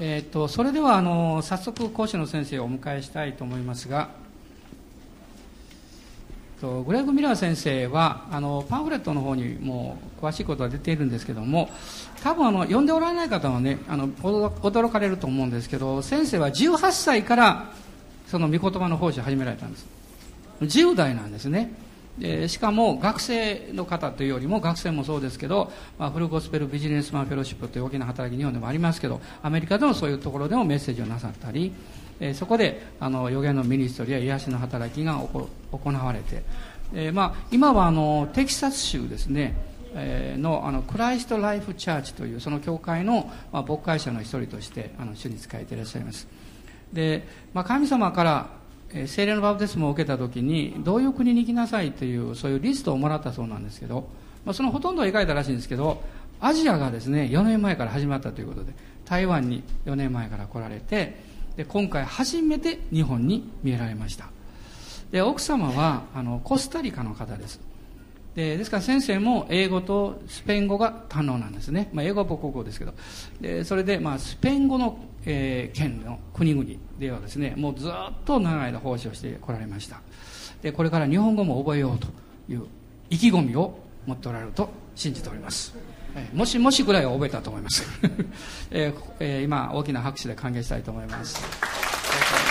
えー、とそれではあの早速講師の先生をお迎えしたいと思いますがとグレッグ・ミラー先生はあのパンフレットの方にも詳しいことが出ているんですけども多分あの読んでおられない方はねあの驚かれると思うんですけど先生は18歳からその御言葉の奉仕を始められたんです。10代なんですね。でしかも学生の方というよりも学生もそうですけど、まあ、フルゴスペルビジネスマンフェローシップという大きな働き日本でもありますけどアメリカでもそういうところでもメッセージをなさったり、えー、そこであの予言のミニストリーや癒しの働きが行われて、えーまあ、今はあのテキサス州ですねえのあのクライスト・ライフ・チャーチというその教会の、まあ、牧会者の一人としてあの主に仕えていらっしゃいます。で、まあ、神様から精霊のバプテスマを受けた時にどういう国に行きなさいというそういうリストをもらったそうなんですけど、まあ、そのほとんどは描いたらしいんですけどアジアがですね4年前から始まったということで台湾に4年前から来られてで今回初めて日本に見えられました。で奥様はあのコスタリカの方です。でですから先生も英語とスペイン語が堪能なんですね、まあ、英語は母国語ですけど。でそれでまあスペイン語のえー、県の国々ではですねもうずっと長い間奉仕をしてこられました。でこれから日本語も覚えようという意気込みを持っておられると信じております、えー、もしもしぐらいは覚えたと思います、えーえー、今大きな拍手で歓迎したいと思います。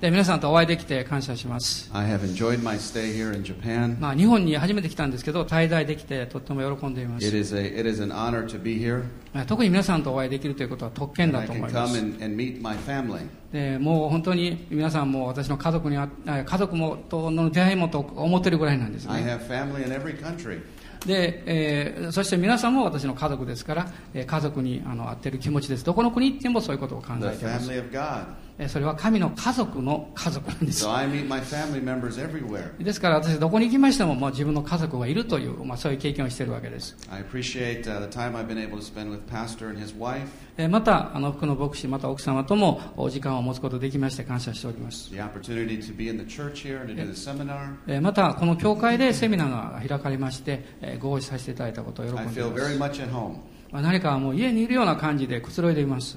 で皆さんとお会いできて感謝します。I have enjoyed my stay here in Japan. まあ日本に初めて来たんですけど、滞在できてとっても喜んでいます。It is, a, it is an honor to be here. 特に皆さんとお会いできるということは特権だと思います。And and meet my family. でもう本当に皆さんも私の家族に家族もとの出会いもと思ってるぐらいなんですね。I have family in every country. で、えー、そして皆さんも私の家族ですから、えー、家族にあの合ってる気持ちです。どこの国行ってもそういうことを考えています。それは神の家族の家族なんです。ですから私どこに行きましても、まあ、自分の家族がいるという、まあ、そういう経験をしているわけです。また、あの福の牧師、また奥様ともお時間を持つことができまして感謝しております。また、この教会でセミナーが開かれまして、ご応じさせていただいたことを喜んでいます。何かもう家にいるような感じでくつろいでいます。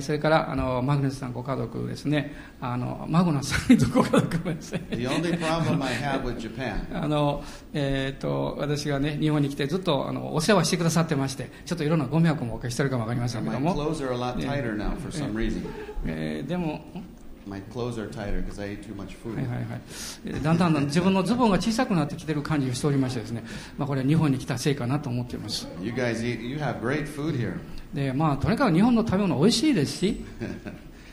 それからあのマグヌスさんご家族ですね、あのマグナスさんご家族ですね。あの、えーと、私が、ね、日本に来てずっとあのお世話してくださってまして、ちょっといろんなご迷惑もおかけしてるかも分かりませんけど。でも My clothes are tighter because I ate too much food. はいはいはい。だんだん自分のズボンが小さくなってきてる感じがしておりましてですね。まあこれは日本に来たせいかなと思っています。You guys eat, you have great food here. で、まあとにかく日本の食べ物美味しいですし。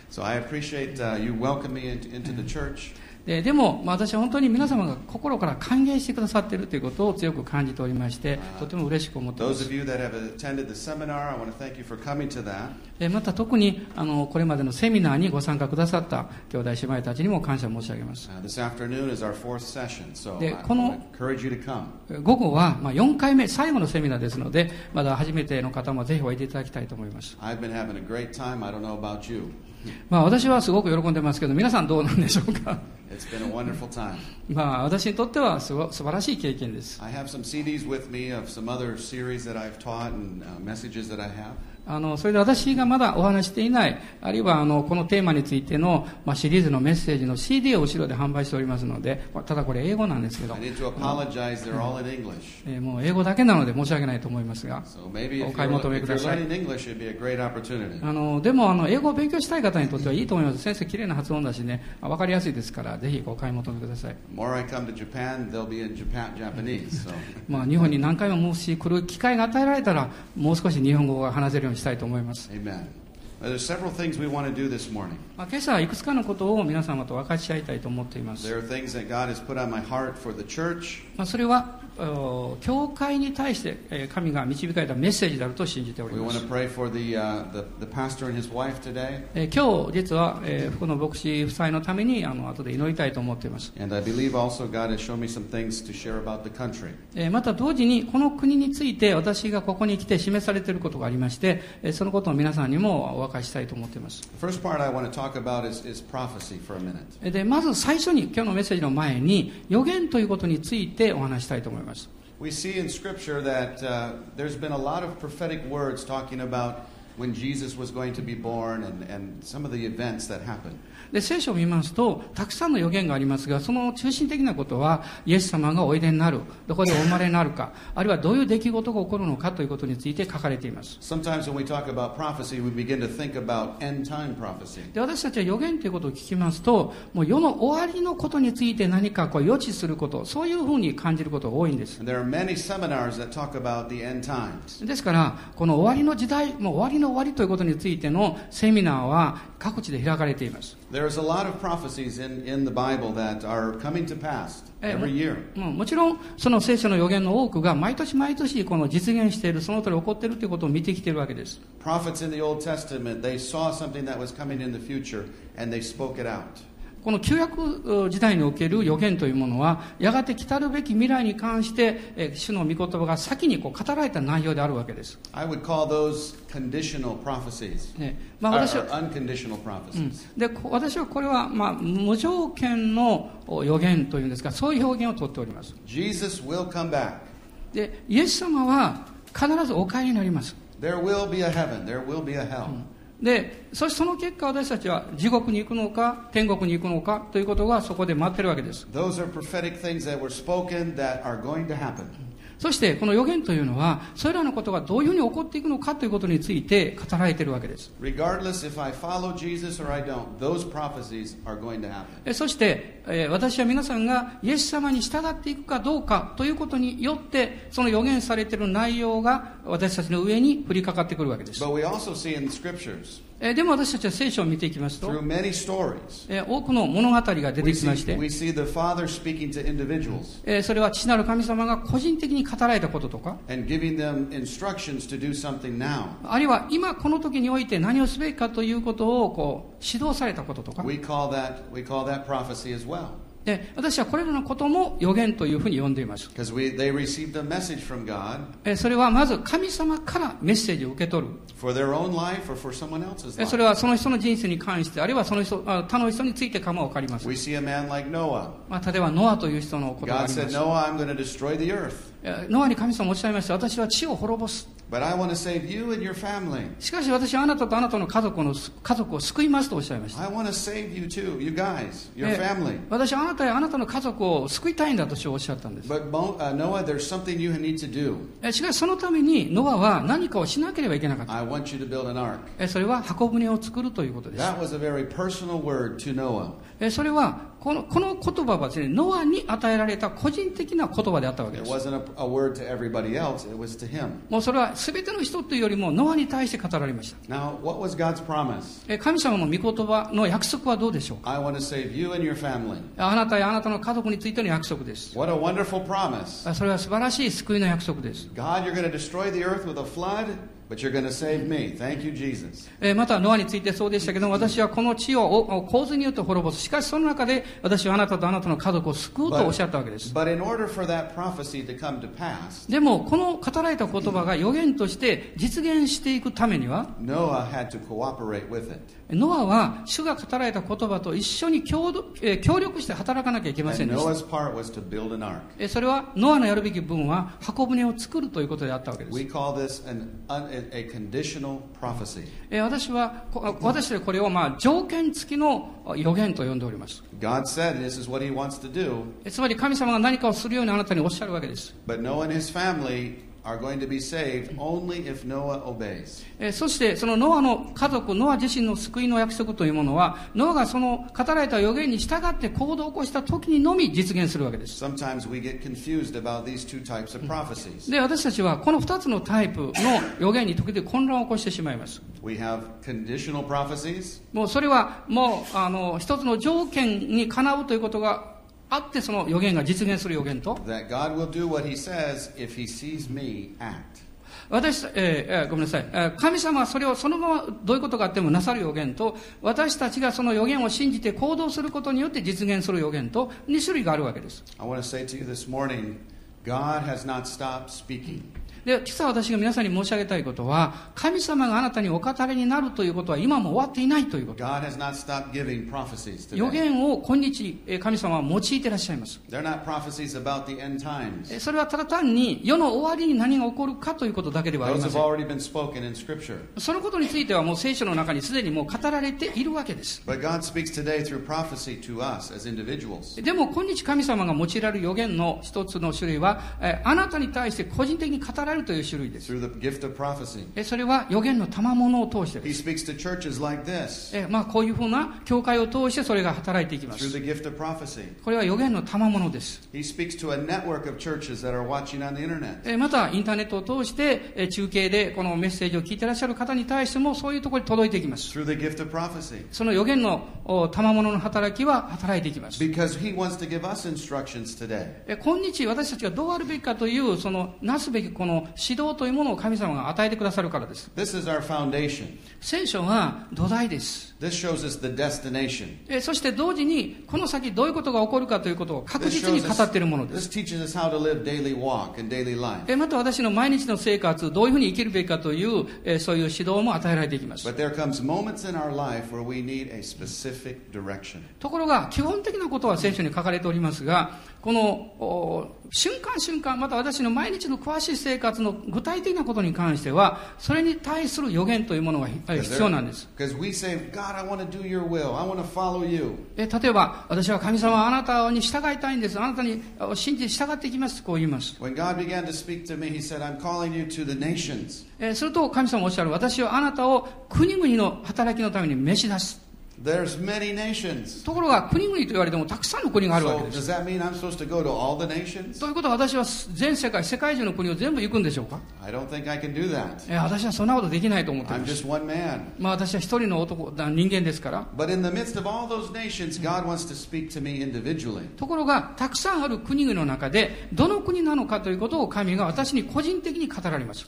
so I appreciate、uh, you welcome me into the church. ででも、まあ、私は本当に皆様が心から歓迎してくださっているということを強く感じておりまして、とても嬉しく思っています。また特にあのこれまでのセミナーにご参加くださった兄弟姉妹たちにも感謝申し上げます。でこの午後は、まあ、4回目、最後のセミナーですので、まだ初めての方もぜひおいでいただきたいと思います。まあ私はすごく喜んでますけど、皆さんどうなんでしょうかまあ私にとってはすご素晴らしい経験です。I have some CDs with me of some other series that I've taught and、uh, messages that I have. あのそれで私がまだお話していないあるいはあのこのテーマについての、まあ、シリーズのメッセージの CD を後ろで販売しておりますのでただこれ英語なんですけど、えー、もう英語だけなので申し訳ないと思いますが、お買い求めください。あのでもあの英語を勉強したい方にとってはいいと思います。先生綺麗な発音だしね。分かりやすいですからぜひお買い求めください。まあ日本に何回ももし来る機会が与えられたらもう少し日本語が話せるようにしたいと思います。今朝はいくつかのことを皆様と分かち合いたいと思っています。それは教会に対してえー神が導かれたメッセージであると信じております the, uh, 今日実は、えー福野牧師夫妻のためにあの後で祈りたいと思っています。また同時にこの国について私がここに来て示されていることがありまして、えーそのことを皆さんにもお明かししたいと思っています。まず最初に今日のメッセージの前に予言ということについてお話したいと思います。We see in Scripture that uh, there's been a lot of prophetic words talking about で聖書を見ますとたくさんの予言がありますがその中心的なことはイエス様がおいでになるどこでお生まれになるかあるいはどういう出来事が起こるのかということについて書かれています。で私たちは予言ということを聞きますともう世の終わりのことについて何かこう予知することそういうふうに感じることが多いんです。ですからこの終わりの時代もう終わりのの終わりということについてのセミナーは各地で開かれています。もちろん、その聖書の予言の多くが毎年毎年この実現している、その通り起こっているということを見てきているわけです。この旧約時代における予言というものはやがて来たるべき未来に関してえー主の御言葉が先にこう語られた内容であるわけです、I would call those conditional prophecies, ねまあ、私は unconditional うん。prophecies. でこ私はこれは、まあ、無条件のお予言というんですかそういう表現をとっております。Jesus will come back. でイエス様は必ずお帰りになります。There will be a heaven, there will be a hell. でそしてその結果私たちは地獄に行くのか天国に行くのかということがそこで待ってるわけです Those are prophetic things that were spoken that are going to happen. そしてこの予言というのはそれらのことがどういうふうに起こっていくのかということについて語られているわけです。そして、えー私は皆さんがイエス様に従っていくかどうかということによってその予言されている内容が私たちの上に降りかかってくるわけです、でも私たちは聖書を見ていきますと、多くの物語が出てきまして、それは父なる神様が個人的に語られたこととか、あるいは今この時において何をすべきかということをこう指導されたこととか、で私はこれらのことも予言というふうに呼んでいます。We, それはまず神様からメッセージを受け取る。それはその人の人生に関して、あるいはその人他の人についてかも分かります。まあ、例えば、ノアという人のことがあす。God ノアに神様おっしゃいました、私は地を滅ぼす。しかし私はあなたとあなたの家族,の家族を救いますとおっしゃいました。私はあなたやあなたの家族を救いたいんだとおっしゃったんです。But,、しかしそのためにノアは何かをしなければいけなかった。それは箱舟を作るということです。それはこのこの言葉はですねノアに与えられた個人的な言葉であったわけです。Else. もうそれは全ての人というよりもノアに対して語られました。Now, 神様の御言葉の約束はどうでしょうか？あなたやあなたの家族についての約束です。それは素晴らしい救いの約束です。God, またノアについてそうでしたけど私はこの地を洪水によって滅ぼす。しかしその中で私はあなたとあなたの家族を救うとおっしゃったわけです。でもこの語られた言葉が予言として実現していくためにはノアは主が語られた言葉と一緒に協力して働かなきゃいけませんでした。それはノアのやるべき分は箱舟を作るということであったわけです。We call this an, un, a conditional prophecy. えー私はこ私はこれをまあ条件付きの予言と呼んでおります。God said this is what he wants to do, えーつまり神様が何かをするようにあなたにおっしゃるわけですそしてそのノアの家族ノア自身の救いの約束というものはノアがその語られた予言に従って行動を起こした時にのみ実現するわけです。で私たちはこの2つのタイプの予言に時々混乱を起こしてしまいます。もうそれはもうあの1つの条件にかなうということがあってその予言が実現する予言と that God will do what He says if He sees me act. 私、えーえーごめんなさい、えー神様はそれをそのままどういうことがあってもなさる予言と私たちがその予言を信じて行動することによって実現する予言と2種類があるわけです I want to say to you this morning God has not stopped speaking. で今朝私が皆さんに申し上げたいことは神様があなたにお語りになるということは今も終わっていないということ予.言を今日えー神様は用いていらっしゃいます They're not prophecies about the end times. えーそれはただ単に世の終わりに何が起こるかということだけではありません already been spoken in Scripture. そのことについてはもう聖書の中にすでにもう語られているわけです But God speaks today through prophecy to us as individuals. でも今日神様が用いられる予言の一つの種類は、えーあなたに対して個人的に語られらるという種類です。それは予言の賜物を通してで。えまあ、こういうふうな教会を通してそれが働いていきます。これは予言の賜物です。また、インターネットを通して中継でこのメッセージを聞いてらっしゃる方に対してもそういうところに届いていきます。その予言の賜物の働きは働いていきます。今日私たちがどうあるべきかというそのなすべきこの指導というものを神様が与えてくださるからです。This is our foundation. 聖書が土台です。This shows us the destination. えーそして同時にこの先どういうことが起こるかということを確実に語っているものです。this teaches us how to live daily walk and daily life. えーまた私の毎日の生活、どういうふうに生きるべきかという、えーそういう指導も与えられていきます。But there comes moments in our life where we need a specific direction. ところが、基本的なことは聖書に書かれておりますが、このお瞬間瞬間、また私の毎日の詳しい生活の具体的なことに関しては、それに対する予言というものがえー必要なんです。Because we say, God, I want to do your will. I want to follow you. えー例えば、私は神様あなたに従いたいんです。あなたにあ信じて従っていきます。こう言います。When God began to speak to me, He said, I'm calling you to the nations. えーすると神様おっしゃる私はあなたを国々の働きのために召し出すところが国々と言われてもたくさんの国があるわけです。ということは私は全世界、世界中の国を全部行くんでしょうか？私はそんなことできないと思っています。あ私は一人の男人間ですから。ところがたくさんある国々の中でどの国なのかということを神が私に個人的に語られます。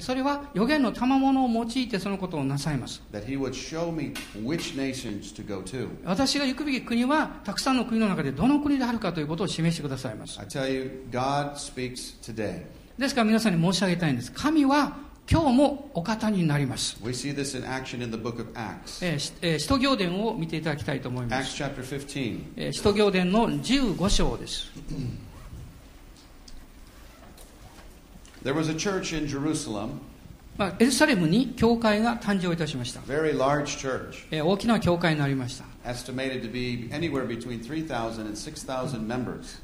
それは予言の賜物を用いてそのことをなさいます。Would show me which nations to go to. 私が行くべき国はたくさんの国の中でどの国であるかということを示してくださいます I tell you, God speaks today. ですから皆さんに申し上げたいんです。神は今日もお方になります。We see this in action in the book of Acts. えーしえー使徒行伝を見ていただきたいと思いま Acts す。chapter 15. えー使徒行伝の15章です。There was a church in Jerusalem, まあ、エルサレムに教会が誕生いたしました。大きな教会になりました。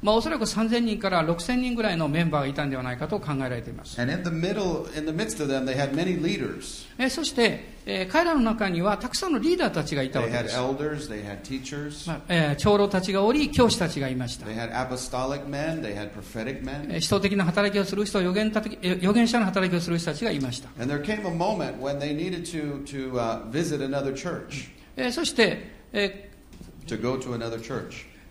まあおそらく3000人から6000人ぐらいのメンバーがいたんではないかと考えられています。そして彼らの中にはたくさんのリーダーたちがいたわけです。まあえー、長老たちがおり、教師たちがいました。Men, 的な働きをする人、予言,た予言者の働きをする人たちがいました。To, え、そして、えー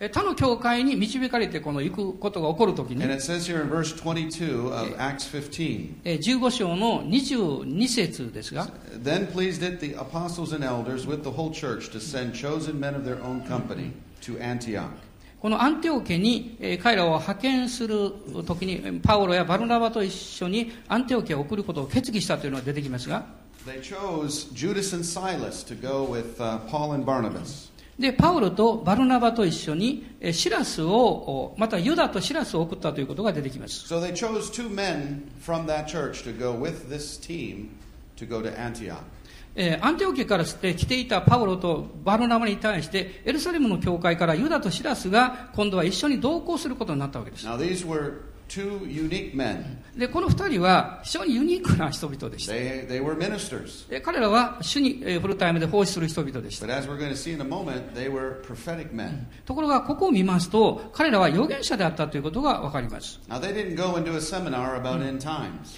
他の教会に導かれてこの行くことが起こるときに And、it says here in verse 22 of Acts 15. えー15章の22節ですが、Then pleased it the apostles and elders with the whole church to send chosen men of their own company to Antioch. このアンテオ家に、えー彼らを派遣するときに、えーパウロやバルナバと一緒にアンテオ家を送ることを決議したというのが出てきますが、They chose Judas and Silas to go with uh, Paul and Barnabas. で、パウロとバルナバと一緒に、えーシラスを、おまたユダとシラスを送ったということが出てきます。So they chose two men from that church to go with this team to go to Antioch. えーアンテオ家からえー来ていたパウロとバルナバに対して、エルサレムの教会からユダとシラスが今度は一緒に同行することになったわけです。Now these were two unique men. で、この二人は非常にユニークな人々でした。They, they were ministers. で彼らは主にえーフルタイムで奉仕する人々でした。But as we're going to see in a moment, they were prophetic men. ところが、ここを見ますと、彼らは預言者であったということがわかります。Now, they didn't go and do a seminar about end times.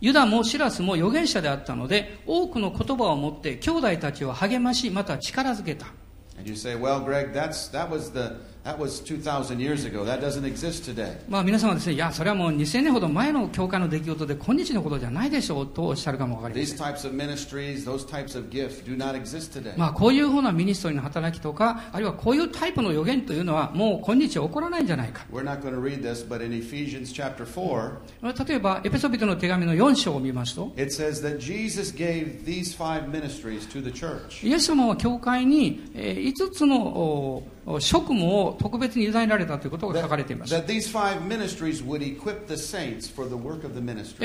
ユダもシラスも預言者であったので、多くの言葉を持って兄弟たちを励まし、また力づけた。And you say, Well, Greg, that's, that, was the, 皆さんはですね、いや、それはもう2000年ほど前の教会の出来事で、今日のことじゃないでしょうとおっしゃるかも分かりません。あ、こういうふうなミニストリーの働きとか、あるいはこういうタイプの予言というのは、もう今日起こらないんじゃないか。This, 例えば、エペソビトの手紙の4章を見ますと、イエス様は教会に5つの、職務を特別に委ねられたということが書かれています。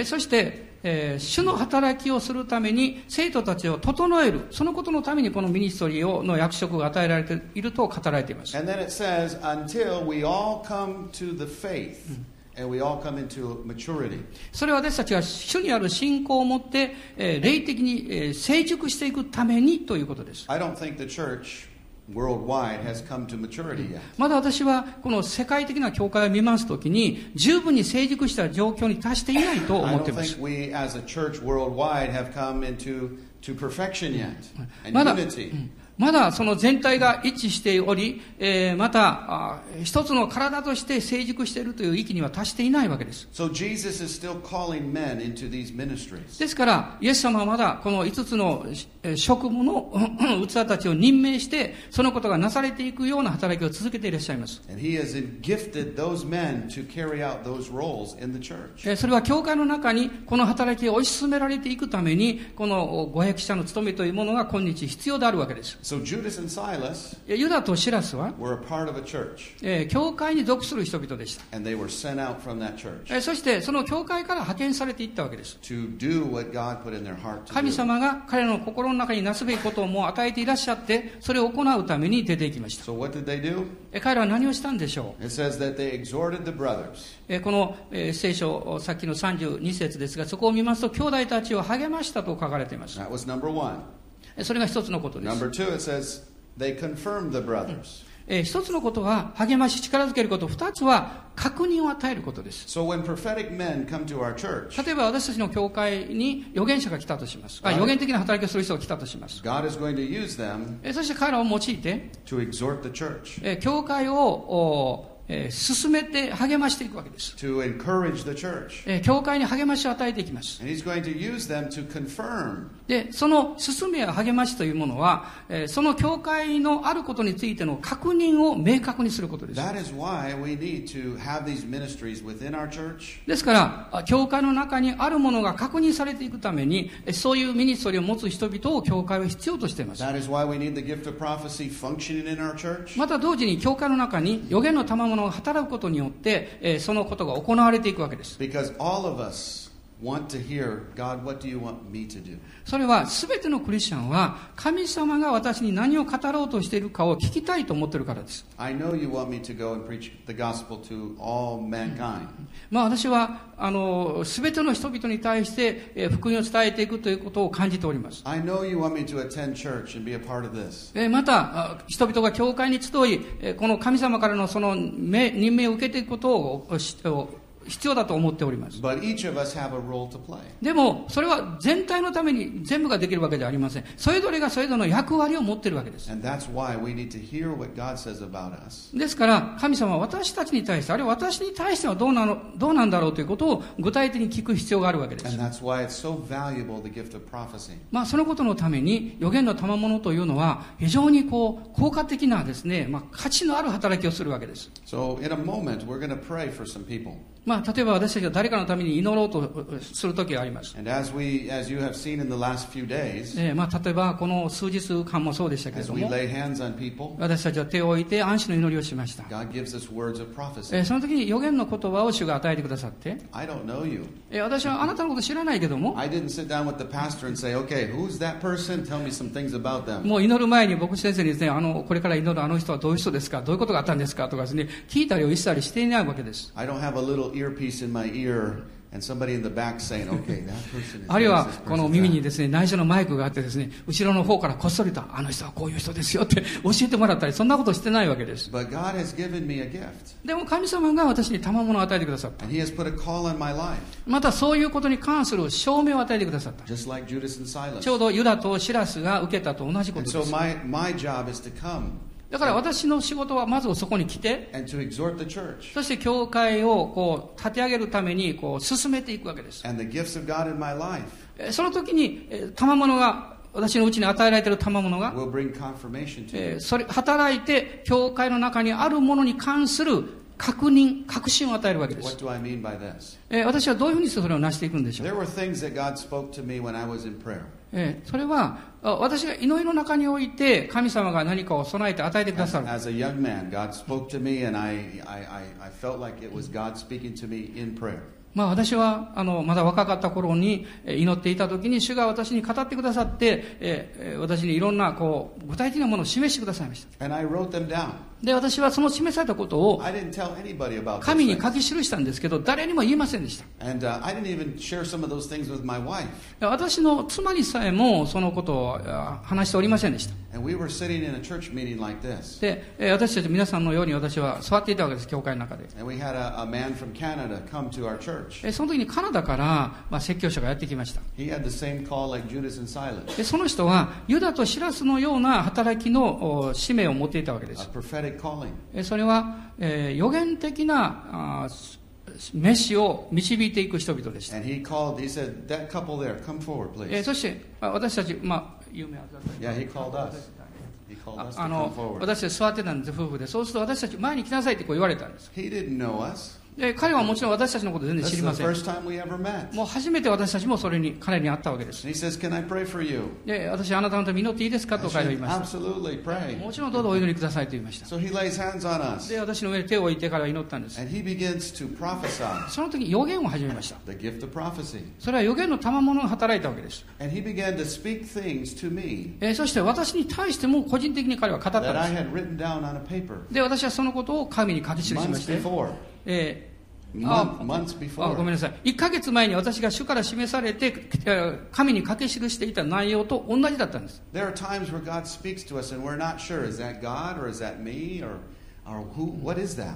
そして、えー、主の働きをするために、生徒たちを整える、そのことのためにこのミニストリーをの役職が与えられていると語られています。それ私たちが主にある信仰を持って、えー、霊的に、えー、成熟していくためにということです。まだ私はこの世界的な教会を見ますときに十分に成熟した状況に達していないと思っています。まだまだその全体が一致しており、えーまたあ一つの体として成熟しているという域には達していないわけです。So. ですから、イエス様はまだこの5つのえー職務のうん 器たちを任命して、そのことがなされていくような働きを続けていらっしゃいます。それは教会の中にこの働きを推し進められていくために、このご役者の務めというものが今日必要であるわけです。ユダとシラスは教会に属する人々でした。そしてその教会から派遣されていったわけです。神様が彼の心の中になすべきことをも与えていらっしゃって、それを行うために出ていきました。彼らは何をしたんでしょう？この聖書、さっきの32節ですが、そこを見ますと、兄弟たちを励ましたと書かれています。それが一つのことです。一つのことは励まし、力づけること、二つは確認を与えることです。例えば私たちの教会に預言者が来たとします。Uh, 預言的な働きをする人が来たとします。えそして彼らを用いて、to 教会を。進めて励ましていくわけです。教会に励ましを与えていきます。で、その進めや励ましというものは、その教会のあることについての確認を明確にすることです。ですから、教会の中にあるものが確認されていくために、そういうミニストリを持つ人々を教会は必要としています。また同時に、教会の中に予言の賜物の働くことによって、えーそのことが行われていくわけです。Because all of us それはすべてのクリスチャンは神様が私に何を語ろうとしているかを聞きたいと思っているからです。まあ私はあの全ての人々に対して福音を伝えていくということを感じております。また人々が教会に集いこの神様からの,その任命を受けていくことを知っております。必要だと思っております。でも、それは全体のために全部ができるわけではありません。それぞれがそれぞれの役割を持っているわけです。ですから、神様は私たちに対して、あるいは私に対してはどうなのどうなんだろうということを具体的に聞く必要があるわけです so. まあ、そのことのために予言の賜物というのは非常にこう効果的なですね、まあ、価値のある働きをするわけです。So, まあ、例えば私たちは誰かのために祈ろうとする時があります。例えばこの数日間もそうでしたけれども、私たちは手を置いて安心の祈りをしました。God その時に予言の言葉を主が与えてくださって、I え私はあなたのこと知らないけども、もう祈る前に僕先生にです、ね、あのこれから祈るあの人はどういう人ですか、どういうことがあったんですか？とかです、ね、聞いたりを一切していないわけです。earpiece in my ear. あるいはこの耳にですね内緒のマイクがあってですね後ろの方からこっそりとあの人はこういう人ですよって教えてもらったりそんなことしてないわけです。でも神様が私に賜物を与えてくださった。またそういうことに関する証明を与えてくださった。ちょうどユダとシラスが受けたと同じことです。だから私の仕事はまずそこに来て.そして教会をこう立て上げるためにこう進めていくわけです。その時に、えー賜物が、私のうちに与えられている賜物が、えそれ、働いて、教会の中にあるものに関する確認、確信を与えるわけです。えー私はどういうふうにそれを成していくんでしょう？え、それは私が祈りの中において神様が何かを備えて与えてくださる。まあ私はあのまだ若かった頃に祈っていた時に主が私に語ってくださって、え、私にいろんなこう具体的なものを示してくださいました。で、私はその示されたことを神に書き記したんですけど、誰にも言いませんでした。私の妻にさえもそのことを話しておりませんでした。で、私たち皆さんのように私は座っていたわけです、教会の中で。その時にカナダから、まあ、説教者がやってきました。で、その人はユダとシラスのような働きの使命を持っていたわけです。それは、え、予言的なあ飯を導いていく人々です。え、そして、私たち、まあ、有名な方でした。私たち座ってたんです、夫婦で、そうすると私たち、前に来なさいってこう言われたんです。で彼はもちろん私たちのこと全然知りません。もう初めて私たちもそれに彼に会ったわけです。で私、あなたのために祈っていいですか？と彼は言いました。もちろんどうぞお祈りくださいと言いました。で私の上に手を置いてから祈ったんです。その時、予言を始めました。それは予言の賜物が働いたわけです。え、そして私に対しても個人的に彼は語ったんです。で私はそのことを神に書き記しました。えーあごめ before. んなさい。1ヶ月前に私が主から示されて、えー紙に書き記していた内容と同じだったんです。There are times where God speaks to us and we're not sure is that God or is that me or, or who? What is that?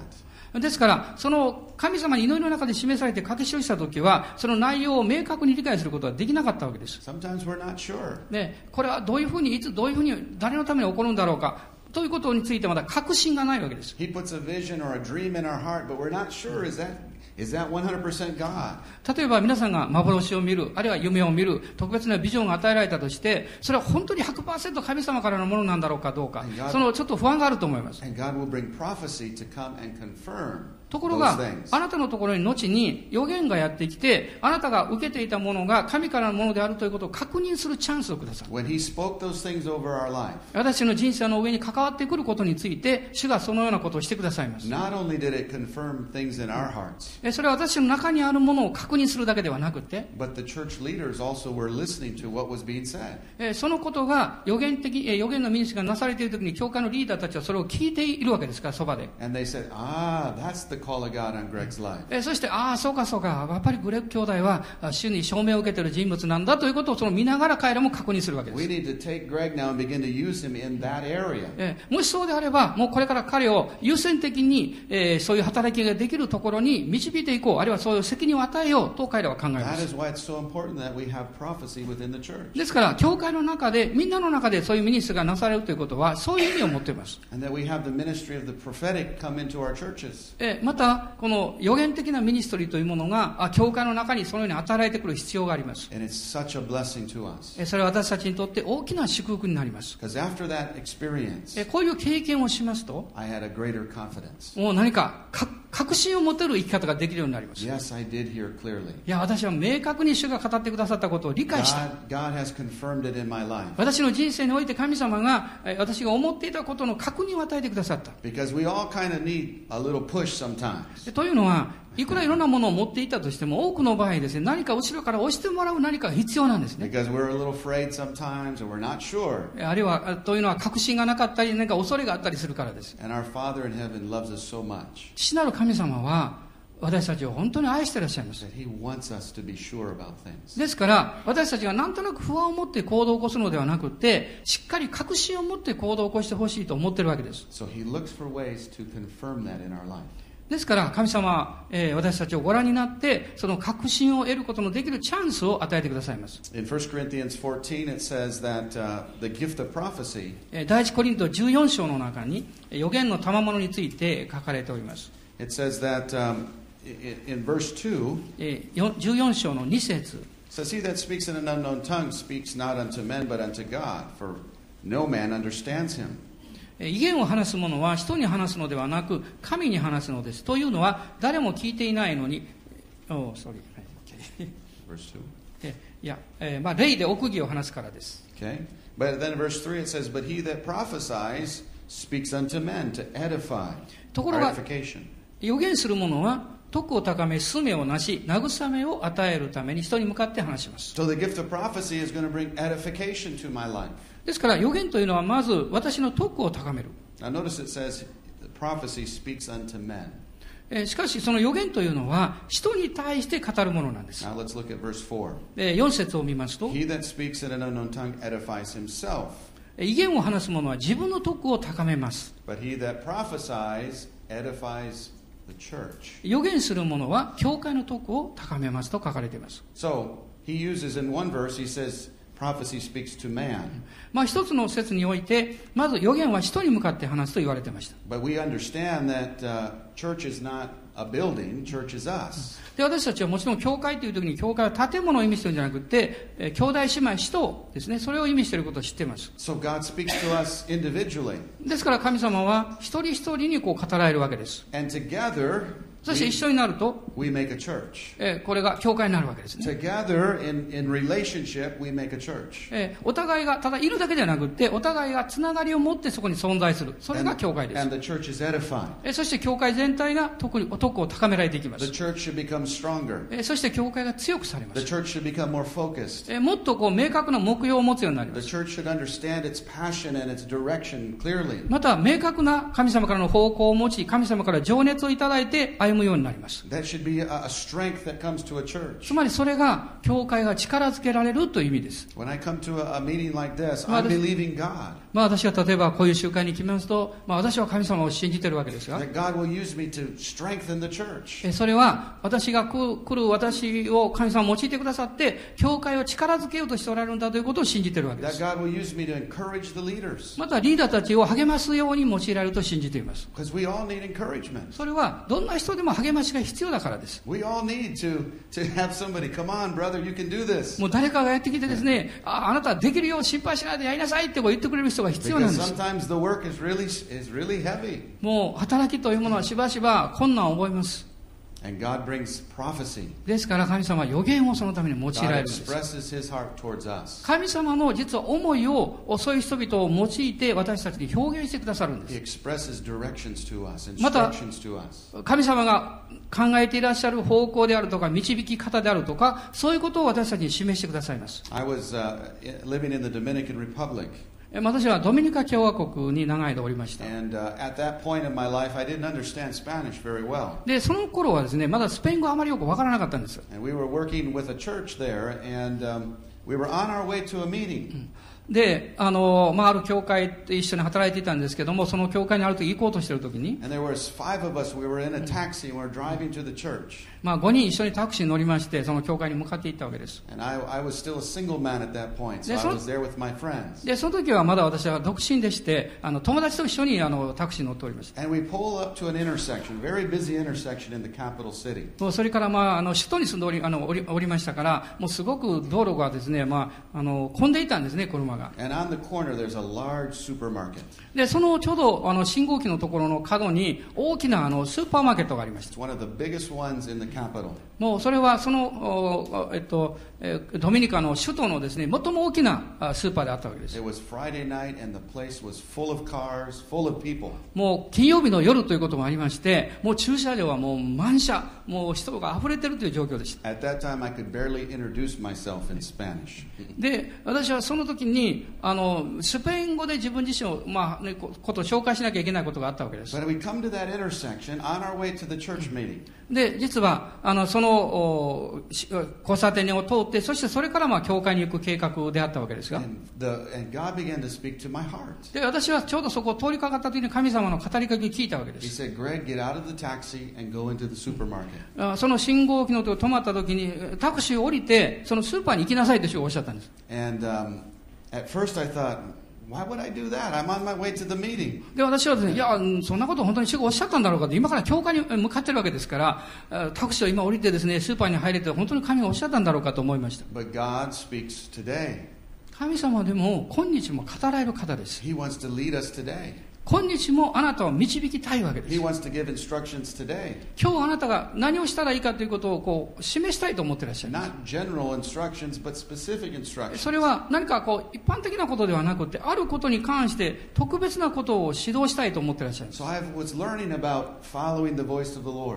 ですから、その神様に祈りの中で示されて書き記したときは、その内容を明確に理解することはできなかったわけです。Sure. で、これはどういうふうに、いつどういうふうに、誰のために起こるんだろうか、ということについてまだ確信がないわけです。He puts a vision or a dream in our heart, but we're not sure is that is that 100% God? 例えば皆さんが幻を見る、あるいは夢を見る、特別なビジョンが与えられたとして、それは本当に100%神様からのものなんだろうかどうか God、そのちょっと不安があると思います。And God will bring prophecy to come and confirm ところがあなたのところに後に予言がやってきて、あなたが受けていたものが神からのものであるということを確認するチャンスをください。私の人生の上に関わってくることについて、主がそのようなことをしてくださいます。それは私の中にあるものを確認するだけではなくて、but the church leaders also were listening to what was being said. えそのことが予言的、え予言のミニストリーがなされているときに、教会のリーダーたちはそれを聞いているわけですから、そばで。And they said, Ah, that's the えそして、ああ、そうかそうか、やっぱりグレッグ兄弟は、あ主に証明を受けている人物なんだということをその見ながら彼らも確認するわけです。もしそうであれば、もうこれから彼を優先的に、えーそういう働きができるところに導いていこう、あるいはそういう責任を与えようと彼らは考えます。ですから、教会の中で、みんなの中でそういうミニストがなされるということは、そういう意味を持っています。またこの予言的なミニストリーというものが教会の中にそのように働いてくる必要があります。それは私たちにとって大きな祝福になります。こういう経験をしますともう何か,か確信を持てる生き方ができるようになりまし、いや、私は明確に主が語ってくださったことを理解した。私の人生において神様が私が思っていたことの確認を与えてくださった。というのは、いくらいろんなものを持っていたとしても、多くの場合ですね、何か後ろから押してもらう何かが必要なんですね。Because we're a little afraid sometimes or we're not sure. あるいは、あというのは確信がなかったり、何か恐れがあったりするからです。And our Father in heaven loves us so much 父なる神様は、私たちを本当に愛していらっしゃいます。that He wants us to be sure about things. ですから、私たちがなんとなく不安を持って行動を起こすのではなくて、しっかり確信を持って行動を起こしてほしいと思ってるわけです。So ですから、神様は、えー私たちをご覧になって、その確信を得ることのできるチャンスを与えてくださいます。In 1 Corinthians 14, it says that uh, the gift of prophecy えー第一コリント14章の中に、えー預言の賜物について書かれております。It says that um, in verse 2, えーよ14章の2節 says, He that speaks in an unknown tongue speaks not unto men, but unto God, for no man understands him. えー威厳を話す者は人に話すのではなく神に話すのですというのは誰も聞いていないのにおー sorry はい OK Verse 2. えいや、えーまあ、霊で奥義を話すからです Okay? But then verse 3 it says, But he that prophesies speaks unto men to edify. ところが.予言する者は徳を高め勧めをなし慰めを与えるために人に向かって話します So the gift of prophecy is going to bring edification to my life. ですから予言というのはまず私の徳を高める Now notice it says, prophecy speaks unto men. えーしかしその予言というのは人に対して語るものなんです Now let's look at verse 4. えー4節を見ますと He that speaks in an unknown tongue edifies himself, えー威厳を話す者は自分の徳を高めます but he that prophesies edifies the church. 予言する者は教会の徳を高めますと書かれています So he uses in one verse, he says, prophecy speaks to man. まあ一つの説においてまず予言は人に向かって話すと言われていました But we understand that uh, church is not a building, church is us. で私たちはもちろん教会という時に教会は建物を意味してるんじゃなくて、えー兄弟姉妹使徒ですねそれを意味していることを知っています So God speaks to us individually. ですから神様は一人一人にこう語られるわけです And together, そして一緒になると、これが教会になるわけですね。お互いがただいるだけではなくて、お互いがつながりを持ってそこに存在する。それが教会です。そして教会全体が特に男を高められていきます。そして教会が強くされます。もっとこう明確な目標を持つようになります。また明確な神様からの方向を持ち、神様から情熱をいただいて歩む。つまりそれが教会が力づけられるという意味です。まあ私は例えばこういう集会に来ますと、まあ私は神様を信じてるわけですがそれは私が来る私を神様が用いてくださって教会を力づけようとしておられるんだということを信じているわけです.またリーダーたちを励ますように用いられると信じています.それはどんな人でも励ましが必要だからです.もう誰かがやってきてですねああなたはできるよ心配しないでやりなさいって言ってくれる必要なんです。もう働きというものはしばしば困難を覚えます。ですから神様は予言をそのために用いられます。神様の実は思いを遅い人々を用いて私たちに表現してくださるんです。また、神様が考えていらっしゃる方向であるとか、導き方であるとか、そういうことを私たちに示してくださいます。私はドミニカ共和国に長い間おりました。で、その頃はですね、まだスペイン語あまりよくわからなかったんです。で、あの、まあ、ある教会で一緒に働いていたんですけども、その教会にある時行こうとしてる時に。まあ、5人一緒にタクシーに乗りまして、その教会に向かっていったわけです。で、その時はまだ私は独身でして、あの友達と一緒にあのタクシーに乗っておりました。もうそれから、まあ、あの首都に住んでおり,あのお,りおりましたから、もうすごく道路がですね、まあ、あの混んでいたんですね、車が。で、そのちょうどあの信号機のところの角に大きなあのスーパーマーケットがありました。capital. もうそれはその、えっと、ドミニカの首都のですね、最も大きなスーパーであったわけです。もう金曜日の夜ということもありまして、もう駐車場はもう満車、もう人が溢れてるという状況でした。で、私はその時に、あの、スペイン語で自分自身を、まあ、ね、ことを紹介しなきゃいけないことがあったわけです。で、実は、あの、その、おし交差点を通って、そしてそれからまあ、教会に行く計画であったわけですが.で、私はちょうどそこを通りかかった時に神様の語りかけを聞いたわけで He す。said, Greg, get out of the taxi and go into the supermarket. あその信号機のところ止まった時に、タクシーを降りて、そのスーパーに行きなさいとおっしゃったんです。And um, why would I do that? I'm on my way to the meeting. で、私はですね、いや、うんそんなこと本当に主がおっしゃったんだろうかって、今から教会に向かってるわけですから、あタクシーを今降りてですね、スーパーに入れて、本当に神がおっしゃったんだろうかと思いました。But God speaks today. 神様でも、今日も語られる方です。He wants to lead us today. 今日もあなたを導きたいわけです。今日あなたが何をしたらいいかということをこう示したいと思っていらっしゃる。それは何かこう一般的なことではなくて、あることに関して特別なことを指導したいと思っていらっしゃる。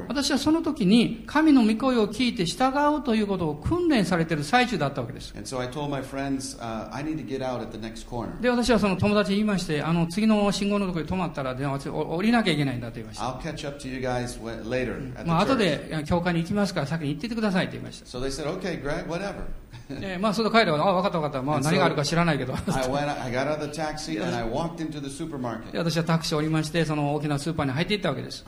私はその時に神の御声を聞いて従うということを訓練されてる最中だったわけです。で私はその友達に言いまして、あの次の信号のところれ止まったら電話して降りなきゃいけないんだと言いました。まあ後で教会に行きますから先に行っててくださいと言いました。So まあそれで帰れば、あ、分かった分かった、まあ、何があるか知らないけど。私はタクシーを降りまして、その大きなスーパーに入っていったわけです。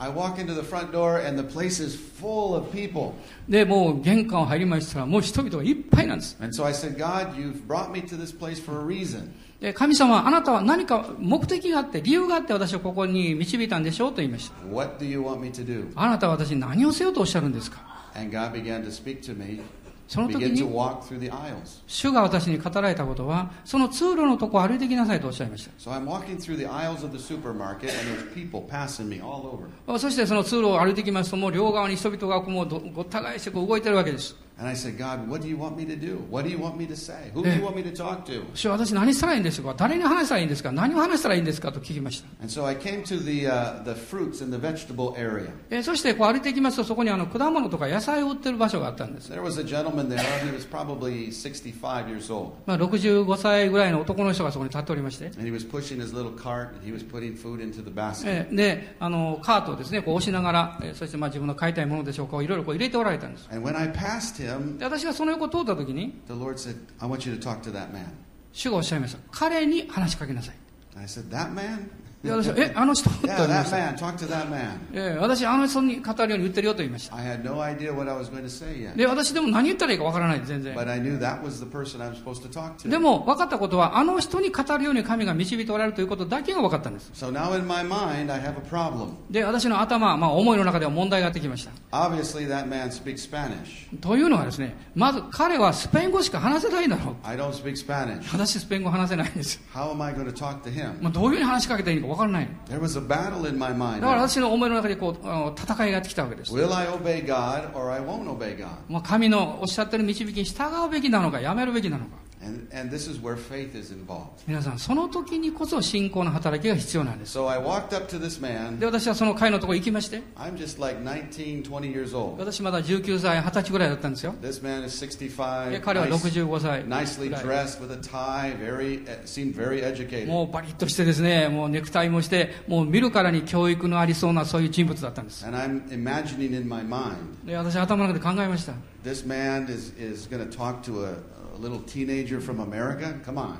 で、もう玄関を入りましたら、もう人々がいっぱいなんです。で神様あなたは何か目的があって理由があって私をここに導いたんでしょうと言いました。あなたは私に何をせよとおっしゃるんですか？その時主が私に語られたことはその通路のとこを歩いてきなさいとおっしゃいました。そしてその通路を歩いてきますともう両側に人々がこうもうお互いしてこう動いてるわけです。And I said, God, what do you want me to do? What do you want me to say? Who do you want me to talk to? 主は私何したらいいんですか誰に話したらいいんですか何を話したらいいんですかと聞きました。And so I came to the, uh, the fruits and the vegetable area. えーそしてこう歩いていきますと、そこにあの果物とか野菜を売ってる場所があったんです。There was a gentleman there. He was probably 65 years old. まあ、65歳ぐらいの男の人がそこに立っておりまして、And he was pushing his little cart and he was putting food into the basket. えーで、あの、カートをですね、こう押しながら、えーそしてまあ自分の買いたいものでしょうか、いろいろこう入れておられたんです。And when I passed him, で、私がその横を通った時に、the Lord said, I want you to talk to that man. 主がおっしゃいました。彼に話しかけなさい。And I said, That man? 私は、え、あの人？と言た。あの人に語るように言ってるよと言いました。で、私でも何言ったらいいか分からない、全然。でも、分かったことは、あの人に語るように神が導いておられるということだけが分かったんです。で、私の頭、まあ、思いの中では問題がやってきました。というのはですね、まず彼はスペイン語しか話せないんだろう。I 私、スペイン語話せないんです。まあ、どういうふうに話しかけていいのか。分からない。There was a battle in my だ mind. から.私の思いの中でこう、戦いがやってきたわけです。Will I obey God or I won't obey God? まあ、神のおっしゃってる導きに従うべきなのか、やめるべきなのか。And, and this is where faith is involved. 皆さん、その時にこそ信仰の働きが必要なんです。So I walked up to this で、man. 私はその会のところ行きまして、I'm just like 19, 20 years old. 私まだ19歳、20歳ぐらいだったんですよ。This man is で 65, 彼は nice, 65歳 nicely ぐらい。dressed with a tie, very uh, seemed very educated. もうバリッとしてですね、もうネクタイもして、もう見るからに教育のありそうなそういう人物だったんです。And I'm imagining in my mind, で、私頭の中で考えました。this man is, is going to talk to a, a little teenager from America? Come on.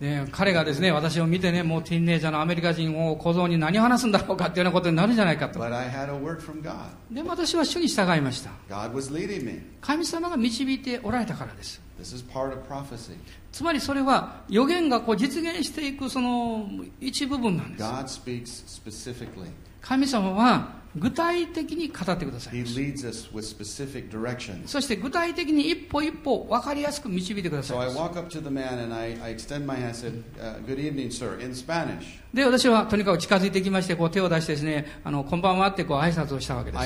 で彼がですね、私を見てね、もうティーンネイジャーのアメリカ人を小僧に何を話すんだろうかっていうようなことになるんじゃないかと。でも私は主に従いました。God was leading me. 神様が導いておられたからです。つまりそれは予言がこう実現していくその一部分なんです。神様は具体的に語ってください.そして具体的に一歩一歩分かりやすく導いてくださ So い I ます walk up to the man and I, I extend my hand and said, uh, Good evening, sir, in Spanish. で、私はとにかく近づいてきまして、こう手を出してですね、あの、こんばんはってこう挨拶をしたわけです。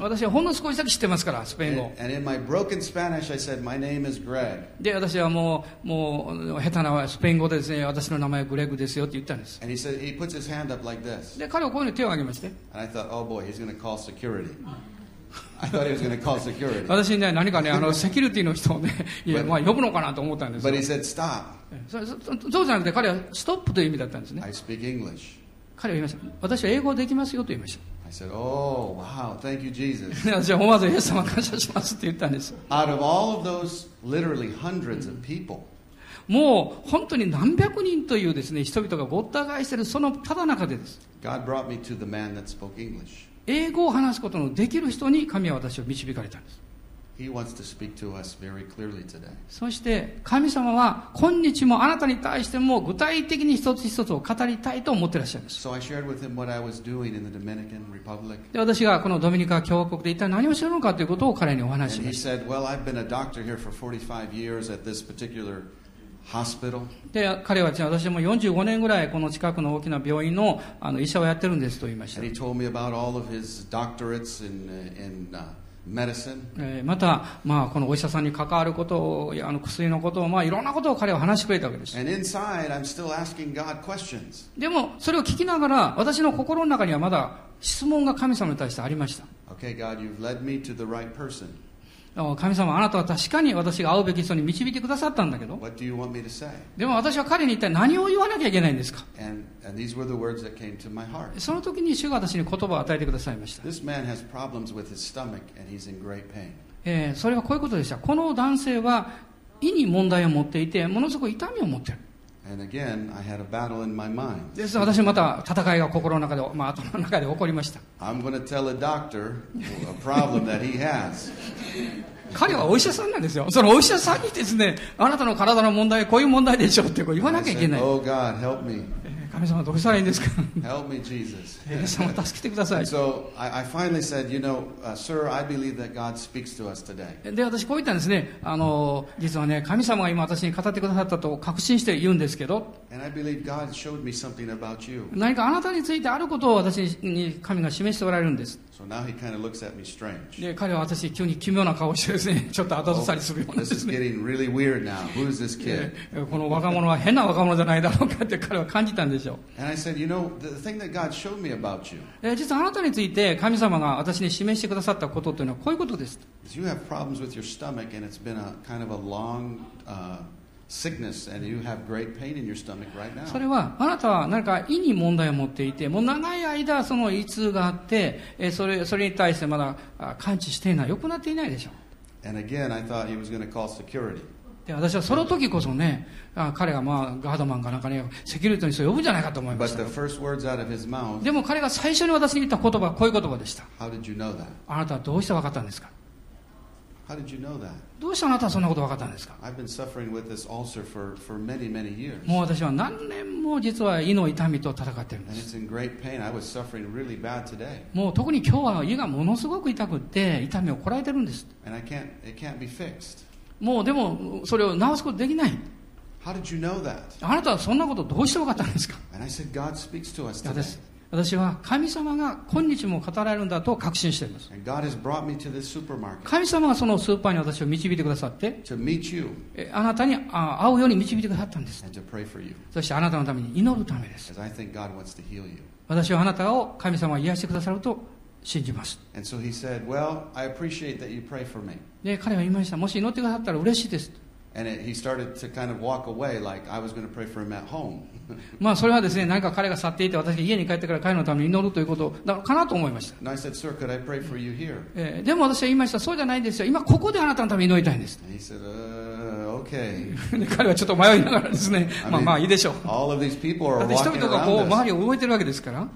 私はほんの少しだけ知ってますから、スペイン語。で、私はもう、もう、下手なスペイン語でですね、私の名前はグレグですよって言ったんです。で、彼はこういうふうに手を挙げまして。私ね、何かね、あのセキュリティの人をね、まあ、呼ぶのかなと思ったんですよ。そ,うじゃなくて、彼はストップという意味だったんですね。彼は言いました。私は英語できますよと言いました。思わず、イエ様感謝しますっ言ったんです。もう本当に何百人というです、ね、人々がごった返しているそのただ中でです。英語を話すことのできる人に神は私を導かれたんです。そして神様は今日もあなたに対しても具体的に一つ一つを語りたいと思ってらっしゃいます。で私がこのドミニカ共和国で一体何をするのかということを彼にお話しした。And で彼は私も45年ぐらいこの近くの大きな病院のあの医者をやってるんですと言いました。Uh, uh, また、まあ、このお医者さんに関わることをあの薬のことを、まあ、いろんなことを彼は話してくれたわけです.でもそれを聞きながら私の心の中にはまだ質問が神様に対してありました。Okay, God, you've led me to the right person. あ神様あなたは確かに私が会うべき人に導いてくださったんだけど?でも私は彼に一体何を言わなきゃいけないんですか？その時に主が私に言葉を与えてくださいました.えーそれはこういうことでしたこの男性は胃に問題を持っていてものすごく痛みを持っている Again, I had a battle in my mind. です私また戦いが心の中で、まあ、頭の中で起こりました。彼はお医者さんなんですよ。そのお医者さんにですね、あなたの体の問題、こういう問題でしょうってこう言わなきゃいけない。神様どうしたらいいんですか？神様助けてください。で、私こう言ったんですね。あの、実はね、神様が今私に語ってくださったと確信して言うんですけど。何かあなたについてあることを私に神が示しておられるんです。で、彼は私、急に奇妙な顔をしてですね、ちょっと後ずさりするようで、この若者は変な若者じゃないだろうかって彼は感じたんです。しょう And I said, You know, the thing that God showed me about you えー実はあなたについて神様が私に示してくださったことというのはこういうことです you have problems with your stomach, and it's been a kind of a long uh, sickness, and you have great pain in your stomach right それ now. はあなたは何か胃に問題を持っていてもう長い間その胃痛があってえーそれそれに対してまだあ完治していない良くなっていないでしょう And again, I thought he was going to call security. で私はその時こそねあ彼がまあガードマンかなんかねセキュリティの人を呼ぶんじゃないかと思いましたでも彼が最初に私に言った言葉はこういう言葉でした how did you know that? あなたはどうして分かったんですか？How did you know that? どうしてあなたはそんなこと分かったんですか？I've been suffering with this ulcer for, for many, many years. もう私は何年も実は胃の痛みと戦ってるんで And す it's in great pain. I was suffering really bad today. もう特に今日は胃がものすごく痛くって痛みをこらえてるんですもうでもそれを直すことできない。あなたはそんなことどうして分かったんですか？私は神様が今日も語られるんだと確信しています。神様がそのスーパーに私を導いてくださって、あなたに会うように導いてくださったんです。そしてあなたのために祈るためです。私はあなたを神様が癒してくださると信じます。で彼は言いました、もし祈ってくださったら嬉しいです。まあそれはですね、なんか彼が去っていて、私家に帰ってから彼のために祈るということだかなと思いました。でも私は言いました、そうじゃないんですよ、今ここであなたのために祈りたいんです。彼はちょっと迷いながらですね、まあまあいいでしょう。で、人々が周りを動いてるわけですから。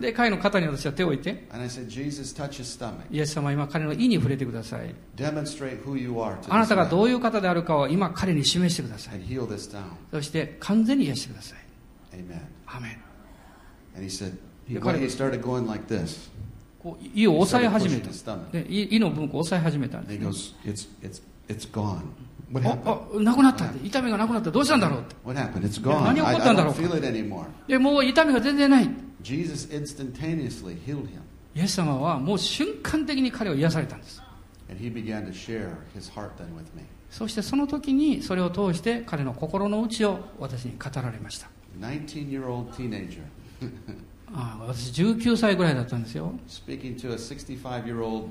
で、彼の肩に私は手を置いて。イエス様、今彼の意に触れてください。あなたがどういう方であるかを今彼に示してください。そして完全に癒してください。アーメン。で彼は胃を抑え始めた。胃の分布を抑え始めたんです、it's gone. What あ happened? あなくなったって痛みがなくなったどうしたんだろうって What happened? It's gone. 何起こ I, っ I たんだろうか。feel it anymore. でもう痛みが全然ない Jesus instantaneously healed him. イエス様はもう瞬間的に彼を癒されたんです And he began to share his heart then with me. そしてその時にそれを通して彼の心の内を私に語られました19 year old teenager ああ私19歳ぐらいだったんですよ speaking to a 65 year old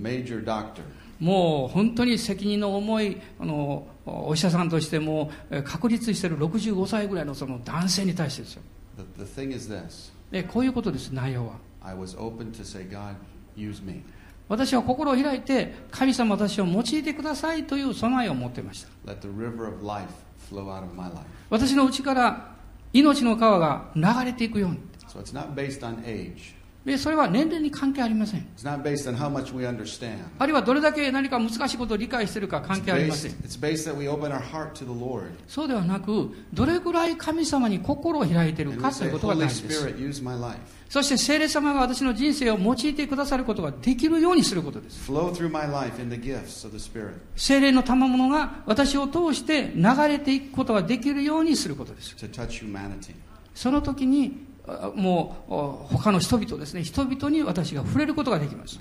major doctor. もう本当に責任の重いあのお医者さんとしてもえー確立している65歳ぐらいのその男性に対してですよ The, the thing is this でこういうことです内容は I was open to say, God, use me. 私は心を開いて神様私を用いてくださいという備えを持っていました Let the river of life flow out of my life. 私の内から命の川が流れていくように So it's not based on age. でそれは年齢に関係ありません。あるいはどれだけ何か難しいことを理解しているか関係ありません。そうではなく、どれぐらい神様に心を開いているかということが大事です。そして聖霊様が私の人生を用いてくださることができるようにすることです。聖霊の賜物が私を通して流れていくことができるようにすることです。その時にもうお他の人々ですね。人々に私が触れることができます.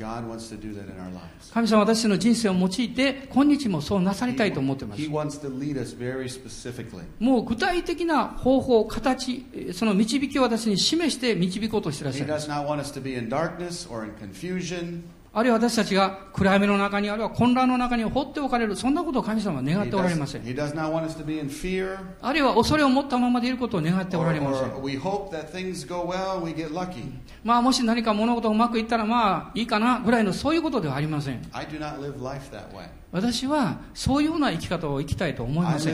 神様は私の人生を用いて今日もそうなさりたいと思っています.もう具体的な方法形えーその導きを私に示して導こうとしていらっしゃいますあるいは私たちが暗闇の中にあるいは混乱の中に放っておかれるそんなことを神様は願っておられません.あるいは恐れを持ったままでいることを願っておられません.まあもし何か物事がうまくいったらまあいいかなぐらいのそういうことではありません.私はそういうような生き方を生きたいと思いません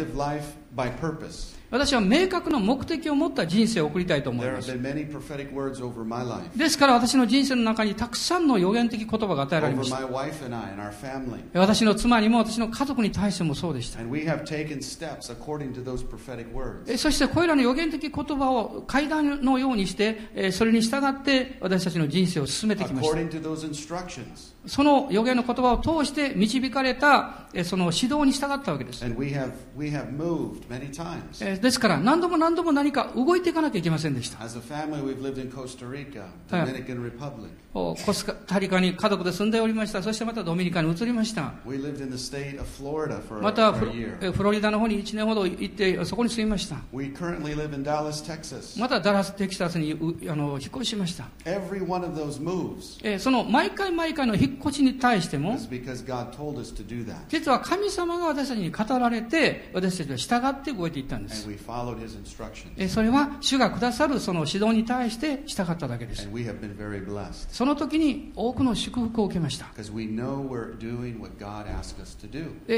私は明確な目的を持った人生を送りたいと思います。ですから私の人生の中にたくさんの予言的言葉が与えられました。私の妻にも私の家族に対してもそうでした。そしてこれらの予言的言葉を階段のようにして、それに従って私たちの人生を進めてきました。その予言の言葉を通して導かれたその指導に従ったわけです。We ですから、何度も何度も何か動いていかなきゃいけませんでした。コスタリカに家族で住んでおりました、そしてまたドミニカに移りました。またフロ,フロリダの方に1年ほど行って、そこに住みました。またダラス・テキサスにあの引っ越しました。えその毎回毎回の越しに対しても実は神様が私たちに語られて私たちは従って動いていったんです。それは主がくださるその指導に対して従っただけです。その時に多くの祝福を受けました。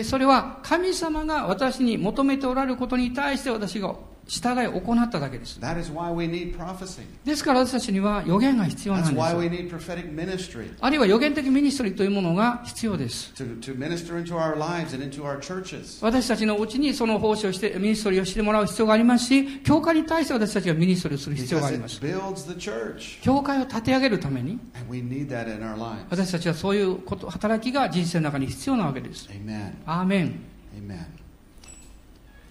それは神様が私に求めておられることに対して私が従い行っただけです。ですから私たちには予言が必要なんです。あるいは予言的ミニストリーというものが必要です。私たちのうちにその奉仕をして、ミニストリーをしてもらう必要がありますし、教会に対して私たちはミニストリーをする必要があります。教会を立て上げるために、私たちはそういうこと働きが人生の中に必要なわけです。アーメン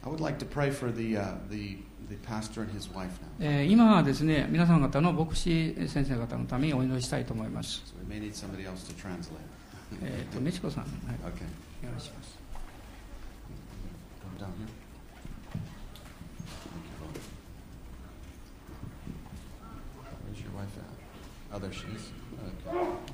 I would like to pray for the, uh, the, the pastor and his wife now. えー今はですね皆さん方の牧師先生方のためにお祈りしたいと思います、 So we may need somebody else to translate. えー、と美智子さん、はい、 Okay. お願いします Come down here. Thank you, Lord. Where's your wife at? Oh, there she is. Okay.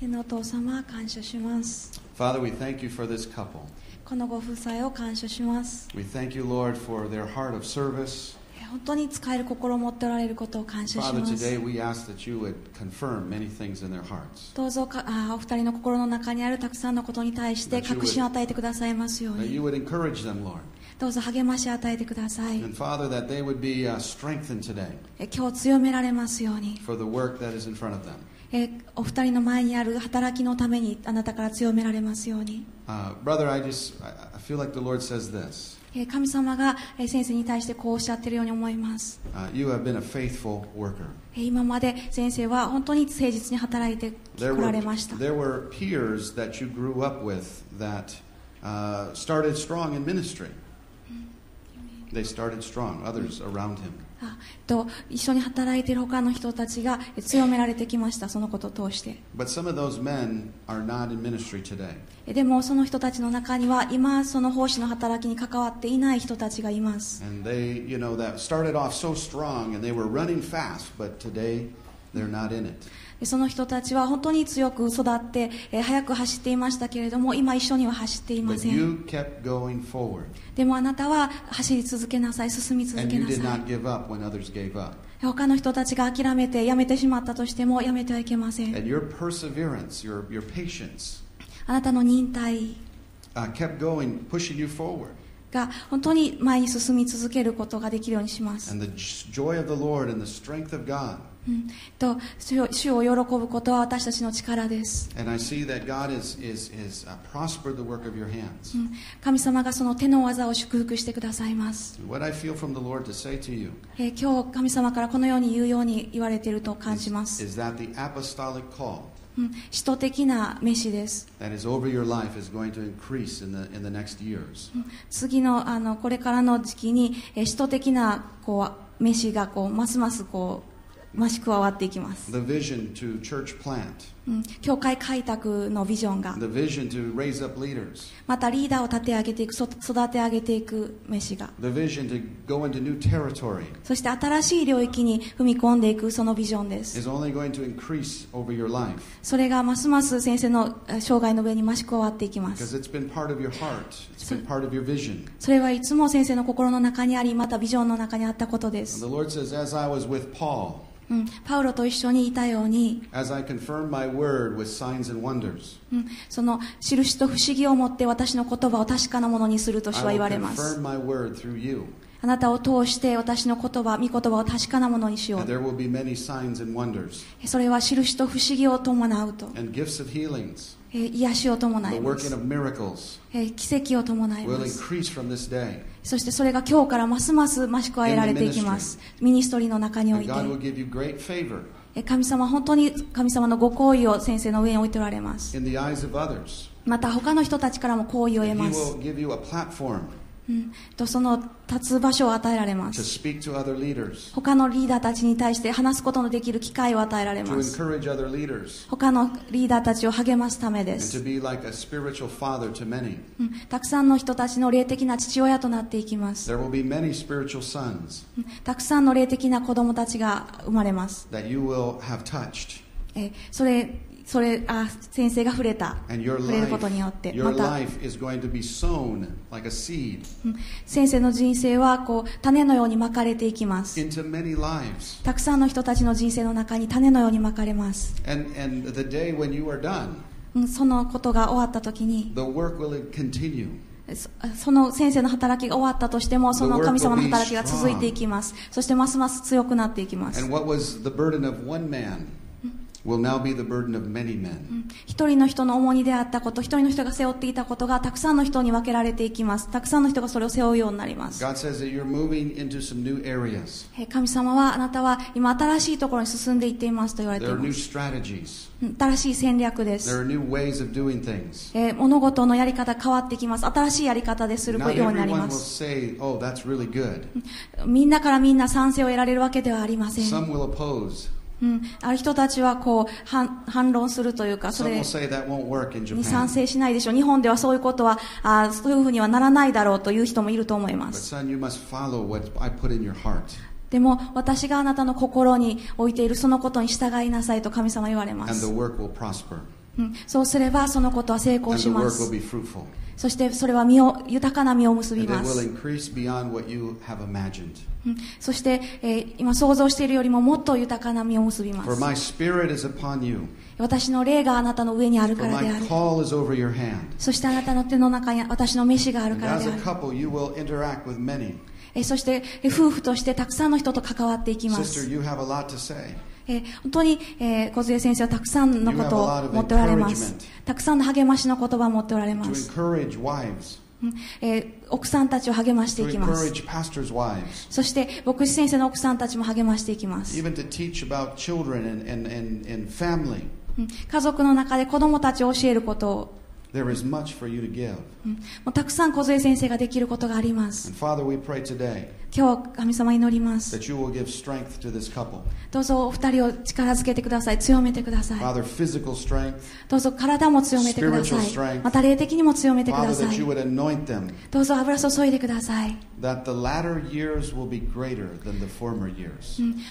天のお父様感謝します Father, we thank you for this couple. このご夫妻を感謝します We thank you, Lord, for their heart of service. 本当に使える心を持っておられることを感謝し Father, ます today we ask that you would confirm many things in their hearts. どうぞかあお二人の心の中にあるたくさんのことに対して確信を与えてくださいますよう That に you would encourage them, Lord. どうぞ励ましを与えてください And Father, that they would be uh, strengthened today え今日強められますように for the work that is in front of them. えお二人の前にある働きのためにあなたから強められますように Uh, brother, I just I, I feel like the Lord says this. え神様がえ先生に対してこうおっしゃっているように思います Uh, you have been a faithful worker. え今まで先生は本当に誠実に働いて There こら were, れました there were peers that you grew up with that uh, started strong in ministry. They started strong, others around him. 一緒に働いている他の人たちが強められてきました、そのことを通して。でもその人たちの中には今、その奉仕の働きに関わっていない人たちがいます。その人たちは本当に強く育って、え、速く走っていましたけれども、今一緒には走っていません。でもあなたは走り続けなさい、進み続けなさい。他の人たちが諦めてやめてしまったとしてもやめてはいけません。Your your, your patience, あなたの忍耐、uh, kept going, pushing you forward. が本当に前に進み続けることができるようにします。と主を喜ぶことは私たちの力です。神様がその手の技を祝福してくださいます。To 今日、神様からこのように言うように言われていると感じます。使徒的な飯です。次の,あのこれからの時期に使徒的なこう飯がこうますますこう増し加わっていきます。教会開拓のビジョンが。またリーダーを立て上げていく、育て上げていく飯が。そして新しい領域に踏み込んでいくそのビジョンです。それがますます先生の生涯の上に増し加わっていきます。それはいつも先生の心の中にあり、またビジョンの中にあったことです。パウロと一緒にいたように、その印と不思議を持って私の言葉を確かなものにすると主は言われます。あなたを通して私の言葉、御言葉を確かなものにしよう。それは印と不思議を伴うと。癒しを伴います。奇跡を伴います。そしてそれが今日からますます増し加えられていきます。ミニストリーの中において。神様本当に神様のご好意を先生の上に置いておられます.また他の人たちからも好意を得ますうん、その立つ場所を与えられます。他のリーダーたちに対して話すことのできる機会を与えられます。他のリーダーたちを励ますためです、like うん、たくさんの人たちの霊的な父親となっていきます、うん、たくさんの霊的な子供たちが生まれます。それをそれあ先生が触れた。触れることによって。また。先生の人生はこう種のようにまかれていきます.たくさんの人たちの人生の中に種のようにまかれます、そのことが終わった時に。その先生の働きが終わったとしてもその神様の働きが続いていきます。そしてますます強くなっていきます一人の人の重荷であったこと、一人の人が背負っていたことがたくさんの人に分けられていきます。たくさんの人がそれを背負うようになります。神様はあなたは今新しいところに進んでいっていますと言われています。There 新しい戦略です。物事のやり方変わってきます。新しいやり方でするようになります。みんなからみんな賛成を得られるわけではありません。うん、ある人たちはこう反反論するというかそれに賛.成しないでしょう日本ではそういうことはあそういうふうにはならないだろうという人もいると思います.でも私があなたの心に置いているそのことに従いなさいと神様は言われます.そうすればそのことは成功します。そしてそれは身を豊かな身を結びます。そして、えー、今想像しているよりももっと豊かな身を結びます。私の霊があなたの上にあるからである。そしてあなたの手の中に私の飯があるからである。そして夫婦としてたくさんの人と関わっていきます。えー、本当に、えー、小先生はたくさんのことを持っておられます。たくさんの励ましの言葉を持っておられます、うえ、奥さんたちを励ましていきます。そして牧師先生の奥さんたちも励ましていきます。家族の中で子供たちを教えることを。うたくさん小杉先生ができることがあります。今日神様に祈ります.どうぞお二人を力づけてください強めてください Father, physical strength. どうぞ体も強めてください strength. また霊的にも強めてくだ Father, さ that い you would anoint them. どうぞ油注いでください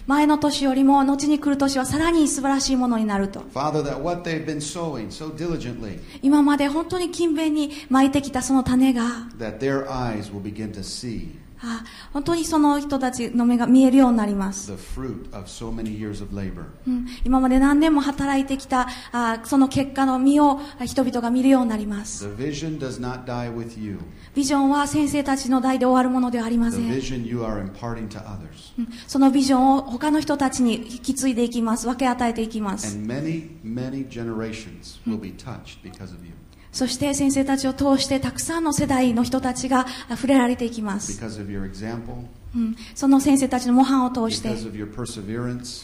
前の年よりも後に来る年はさらに素晴らしいものになると Father, that what they've been sowing so diligently, 今まで本当に勤勉に巻いてきたその種が本当にその人たちの目が見えるようになります、今まで何年も働いてきたあその結果の実を人々が見るようになります。ビジョンは先生たちの代で終わるものではありません、そのビジョンを他の人たちに引き継いでいきます。分け与えていきます、そして先生たちを通してたくさんの世代の人たちが触れられていきます。その先生たちの模範を通して、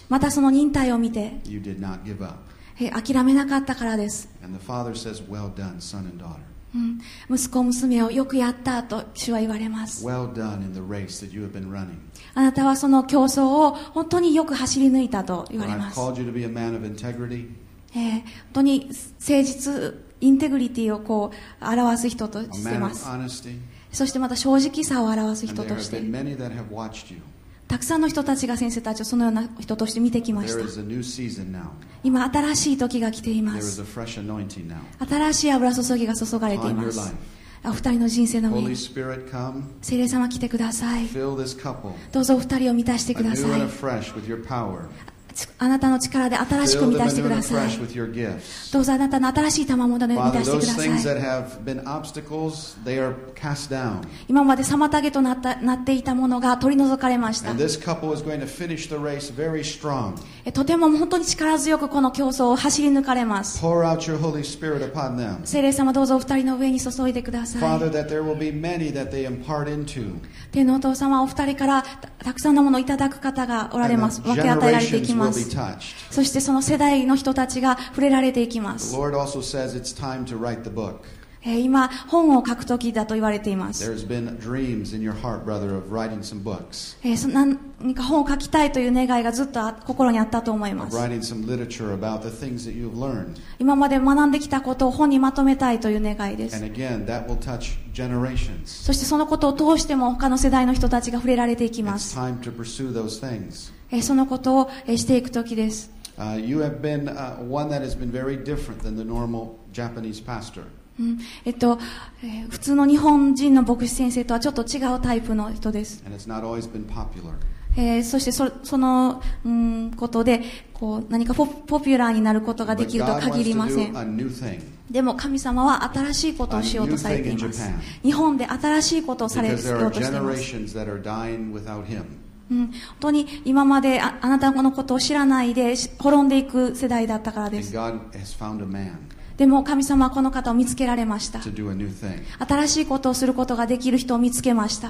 またその忍耐を見て、諦めなかったからです。息子、娘をよくやったと主は言われます。あなたはその競争を本当によく走り抜いたと言われます。本当に誠実。インテグリティをこう表す。人と。そしてまた正直さを表す人として。たくさんの人たちが先生たちをそのような人として見てきました。今、新しい時が来ています。新しい油注ぎが注がれています。お二人の人生の上に。聖霊様来てください。どうぞお二人を満たしてください。あなたの力で新しく満たしてください。どうぞあなたの新しい賜物で満たしてください。今まで妨げとなっ,たなっていたものが取り除かれました。とても本当に力強くこの競争を走り抜かれます。精霊様どうぞお二人の上に注いでください。Father, 天皇お父様お二人からた,くさんのものをいただく方がおられます。分け与えられてきます。そしてその世代の人たちが触れられていきます。今本を書く時だと言われています。何か本を書きたいという願いがずっと心にあったと思います。今まで学んできたことを本にまとめたいという願いです。そしてそのことを通しても他の世代の人たちが触れられていきます。そのことをしていくとです。えっとえ、普通の日本人の牧師先生とはちょっと違うタイプの人です、え、そしてそ,その、うん、ことでこう何かポ,ポピュラーになることができるとは限りません。でも神様は新しいことをしようとされています。日本で新しいことをされようとしています。うん、本当に今まであ,あなたのことを知らないで滅んでいく世代だったからです。でも神様はこの方を見つけられました。新しいことをすることができる人を見つけました。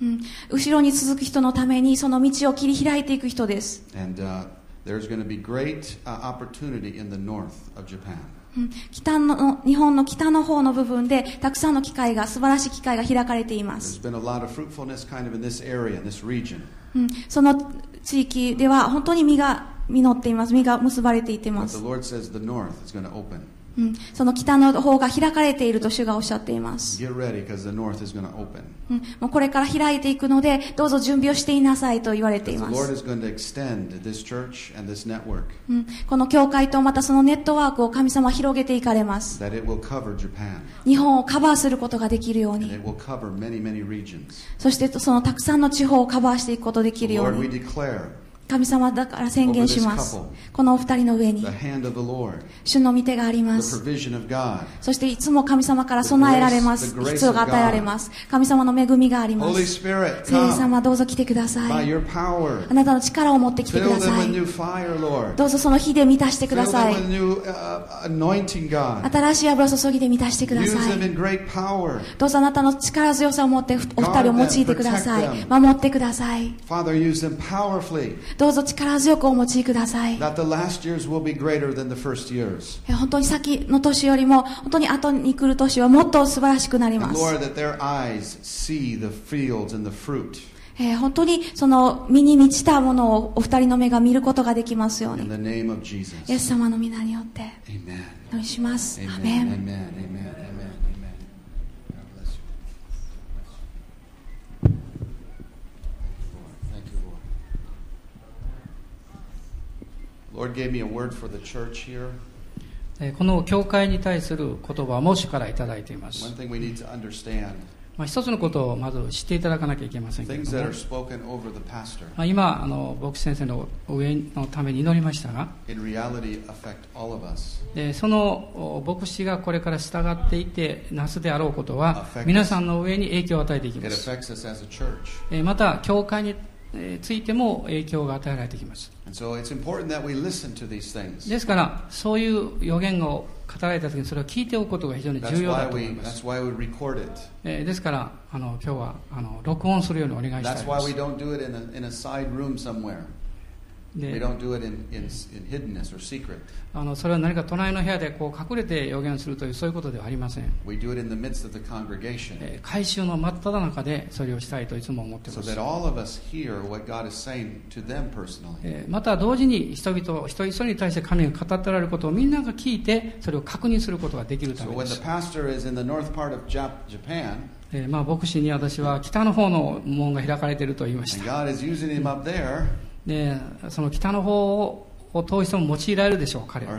うん、後ろに続く人のためにその道を切り開いていく人です。北の日本の北の方の部分でたくさんの機会が素晴らしい機会が開かれています。その地域では本当に実が実っています、実が結ばれていてます。その北の方が開かれていると主がおっしゃっています。うん、もうこれから開いていくので、どうぞ準備をしていなさいと言われています。この教会とまたそのネットワークを神様広げていかれます。日本をカバーすることができるように。そしてそのたくさんの地方をカバーしていくことができるように。神様だから宣言します。このお二人の上に、主の御手があります。そしていつも神様から備えられます。必要が与えられます。神様の恵みがあります。聖霊様、どうぞ来てください。あなたの力を持ってきてください。どうぞその火で満たしてください。新しい油注ぎで満たしてください。どうぞあなたの力強さを持ってお二人を用いてください。守ってください。どうぞ力強くお持ちください。本当に先の年よりも、本当に後に来る年はもっと素晴らしくなります。本当にその身に満ちたものをお二人の目が見ることができますよね。イエス様の皆によって。この教会に対する言葉は、もしからいただいています。一つのことをまず知っていただかなきゃいけませんけれども、今あの、牧師先生の上のために祈りましたが、その牧師がこれから従っていて、なすであろうことは、皆さんの上に影響を与えていきます。また教会についても影響が与えられてきます。So. ですからそういう予言を語られた時にそれを聞いておくことが非常に重要だと思います。We ですからあの今日はあの録音するようにお願いしたいですあのそれは何か隣の部屋でこう隠れて予言するというそういうことではありません。改修の真っ只中でそれをしたいといつも思ってます、また同時に人々人一人に対して神が語っておられることをみんなが聞いてそれを確認することができるためまあ牧師に私は北の方の門が開かれていると言いました。でその北の方を遠い人も用いられるでしょう彼は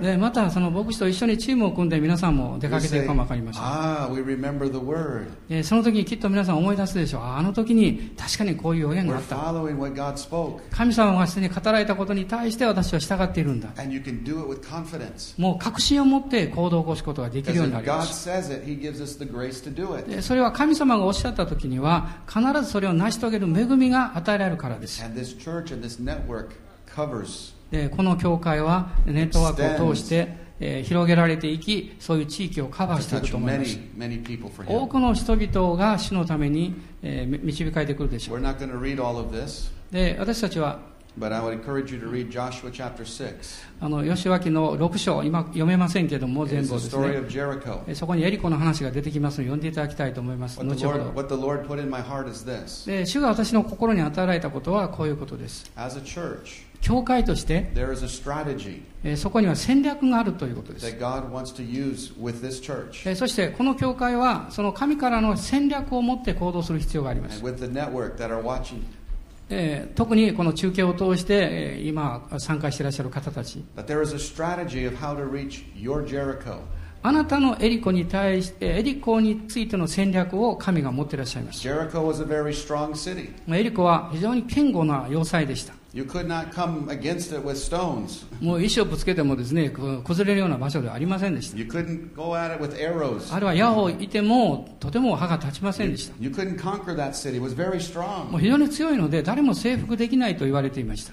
でまたその牧師と一緒にチームを組んで皆さんも出かけていくかもわかりません Ah, we remember the word. でその時にきっと皆さん思い出すでしょうああの時に確かにこういう予言があった.神様がすでに語られたことに対して私は従っているんだ.もう確信を持って行動を起こすことができるようになります.でそれは神様がおっしゃった時には必ずそれを成し遂げる恵みが与えられるからですこの教会はネットワークを通して広げられていき、そういう地域をカバーしていくと。多くの人々が死のために導かれてくるでしょう。で私たちは but I would encourage you to read Joshua chapter 6. あの吉脇の6章今読めませんけども全部ですねそこにエリコの話が出てきますので読んでいただきたいと思います What the 後ほど what the Lord put in my heart is this. で主が私の心に与えられたことはこういうことです As a church, 教会として there is a strategy えーそこには戦略があるということです that God wants to use with this church えーそしてこの教会はその神からの戦略を持って行動する必要がありま and す、with the network that are watching. えー特にこの中継を通して、えー今参加していらっしゃる方たち.あなたのエリコに対してエリコについての戦略を神が持っていらっしゃいます Jericho was a very strong city. まあエリコは非常に堅固な要塞でしたもう石をぶつけてもですね崩れるような場所ではありませんでした。あるいはホーいてもとても歯が立ちませんでした。もう非常に強いので誰も征服できないと言われていました。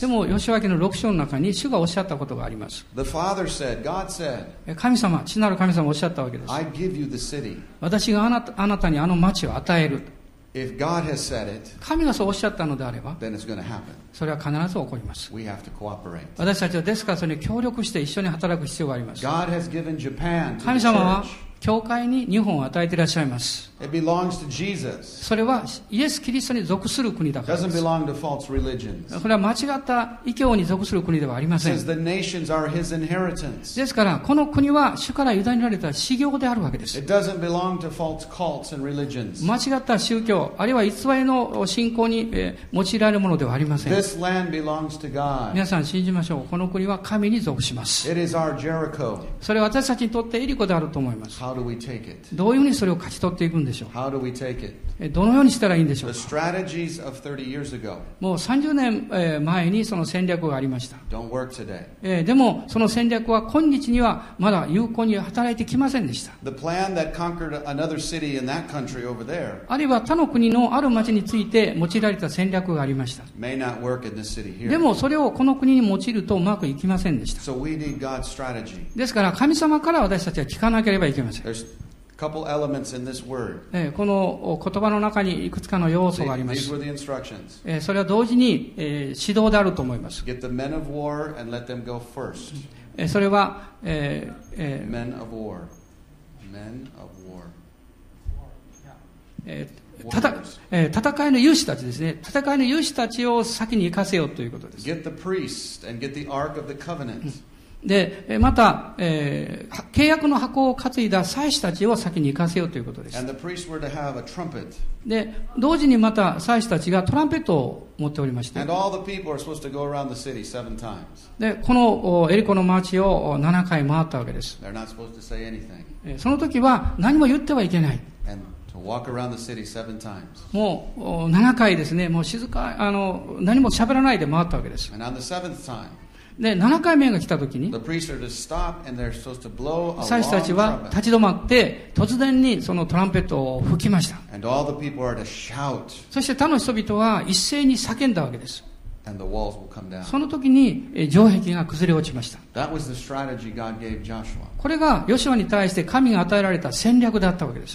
でも、吉和家の6章の中に主がおっしゃったことがあります。神様、父なる神様おっしゃったわけです。私があな,たにあの町を与える。神がそうおっしゃったのであれば、それは必ず起こります。私たちはですからそれに協力して一緒に働く必要があります。神様は教会に日本を与えていらっしゃいます。それはイエス・キリストに属する国だからです。これは間違った異教に属する国ではありません。ですから、この国は主から委ねられた修行であるわけです。間違った宗教、あるいは偽りの信仰に用いられるものではありません。皆さん、信じましょう。この国は神に属します。それは私たちにとってエリコであると思います。どういうふうにそれを勝ち取っていくんですか？でしょう。どのようにしたらいいんでしょう。もう30年前にその戦略がありました。でもその戦略は今日にはまだ有効に働いてきませんでした。あるいは他の国のある町について用いられた戦略がありました。でもそれをこの国に用いるとうまくいきませんでした。ですから神様から私たちは聞かなければいけません。この言葉の中にいくつかの要素があります。それは同時に指導であると思います。それは、えーえーたた、戦いの勇士たちですね。戦いの勇士たちを先に生かせようということです。で、また、えー、契約の箱を担いだ妻子たちを先に行かせようということです。で、同時にまた妻子たちがトランペットを持っておりまして、で、このエリコの町を7回回ったわけです。その時は何も言ってはいけない。もう7回ですね、もう静かあの何も喋らないで回ったわけです。で7回目が来たときに祭司たちは立ち止まって突然にそのトランペットを吹きました。そして他の人々は一斉に叫んだわけです。その時に城壁が崩れ落ちました。これがヨシワに対して神が与えられた戦略だったわけです、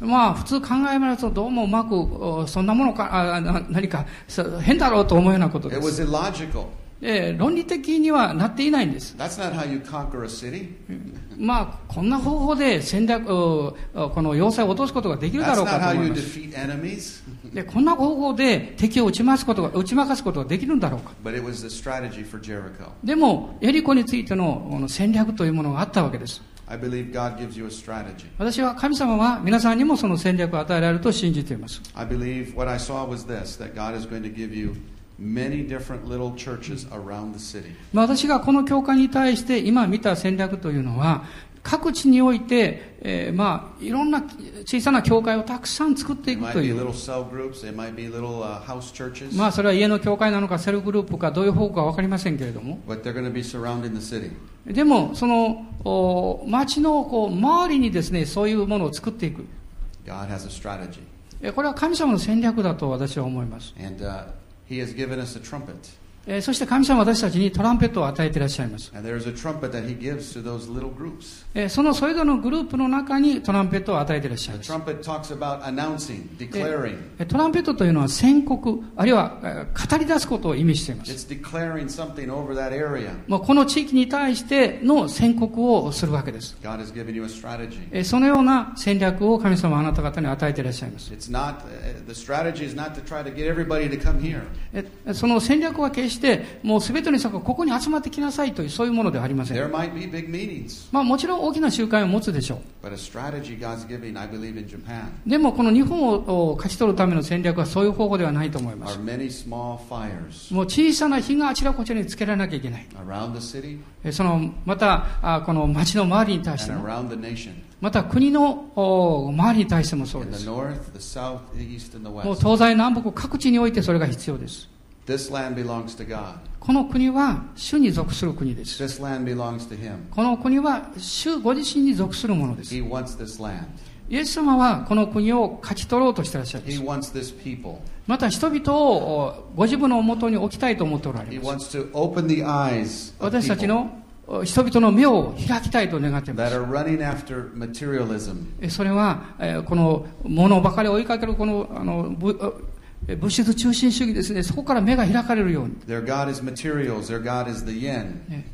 まあ、普通考えますとどうもうまくそんなものか何か変だろうと思うようなことですえー論理的にはなっていないんです。That's not how you conquer a city. まあこんな方法で戦略この要塞を落とすことができるだろうかと思います。defeat enemies. でこんな方法で敵を打ち負すことが打ち負かすことができるんだろうか。But it was the strategy for Jericho. でもエリコについての戦略というものがあったわけです。I believe God gives you a strategy. 私は神様は皆さんにもその戦略を与えられると信じています。私がこの教会に対して今見た戦略というのは各地において、えーまあ、いろんな小さな教会をたくさん作っていくという、まあ、それは家の教会なのかセルグループかどういう方向か分かりませんけれども。でもその町のこう周りにです、ね、そういうものを作っていく。God これは神様の戦略だと私は思います。He has given us a trumpet. え、そして神様は私たちにトランペットを与えていらっしゃいます、え、そのそれぞれのグループの中にトランペットを与えていらっしゃいます、トランペットというのは宣告あるいは、語り出すことを意味しています、まあ、この地域に対しての宣告をするわけです、え、そのような戦略を神様はあなた方に与えていらっしゃいます、え、その戦略はしてもう全ての人がここに集まってきなさいというそういうものではありません。まあもちろん大きな集会を持つでしょう。でもこの日本を勝ち取るための戦略はそういう方法ではないと思います。もう小さな火があちらこちらにつけられなきゃいけない。その、また、あこの町の周りに対しても.また国のお周りに対してもそうです。もう.東西南北各地においてそれが必要です。This land belongs to God. この国は主に属する国です。This land belongs to Him. この国は主ご自身に属するものです。He wants this land. イエス様はこの国を勝ち取ろうとしていらっしゃいま He す。wants this people. また人々をおご自分のもとに置きたいと思っておられ He ます。wants to open the eyes 私たちのお人々の目を開きたいと願っています。それは、えーこの物ばかり追いかけるこのあの物質中心主義ですね、そこから目が開かれるように。Their God is materials. Their God is the yen. え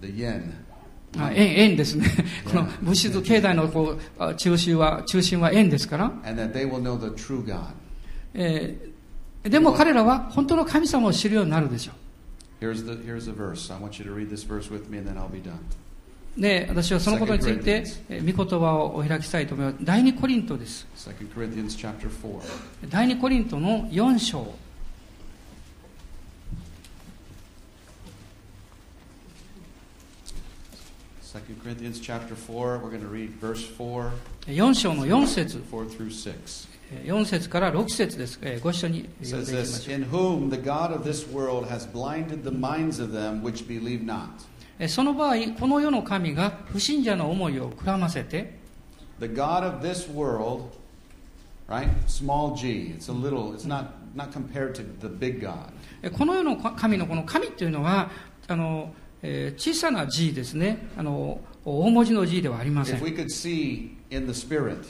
The yen. あ円円ですね。この物質経済のこうあ中心は、中心は円ですから。and that they will know the true God. えーでも彼らは本当の神様を知るようになるでしょ Here's the, here's the verse. I want you to read this verse with me and then I'll be done. で私はそのことについて御言葉をお開きしたいと思います。第二コリントです。第二コリントの4章。4章の4節。4節から6節です。ご一緒に読んでいきま。その場合、この世の神が不信者の思いをくらませて、the God of this world, right? Small g. It's a little, it's not, not compared to the big God. えーこの世の神のこの神っていうのは、あの、えー小さな G ですね。あの、大文字の G ではありませ If ん。we could see in the Spirit,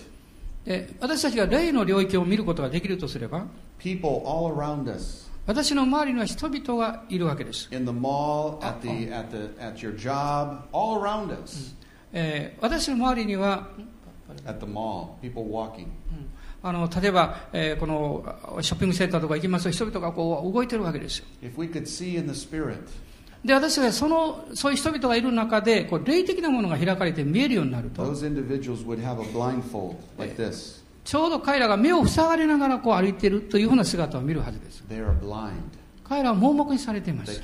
えー私たちが霊の領域を見ることができるとすれば、people all around us, 私の周りには人々がいるわけです。私の周りには、あの例えば、えー、このショッピングセンターとか行きますと人々がこう動いているわけですよ。で私はそ,のそういう人々がいる中でこう霊的なものが開かれて見えるようになると。ちょうど彼らが目を塞がれながらこう歩いているというふうな姿を見るはずです。彼らは盲目にされていま They す。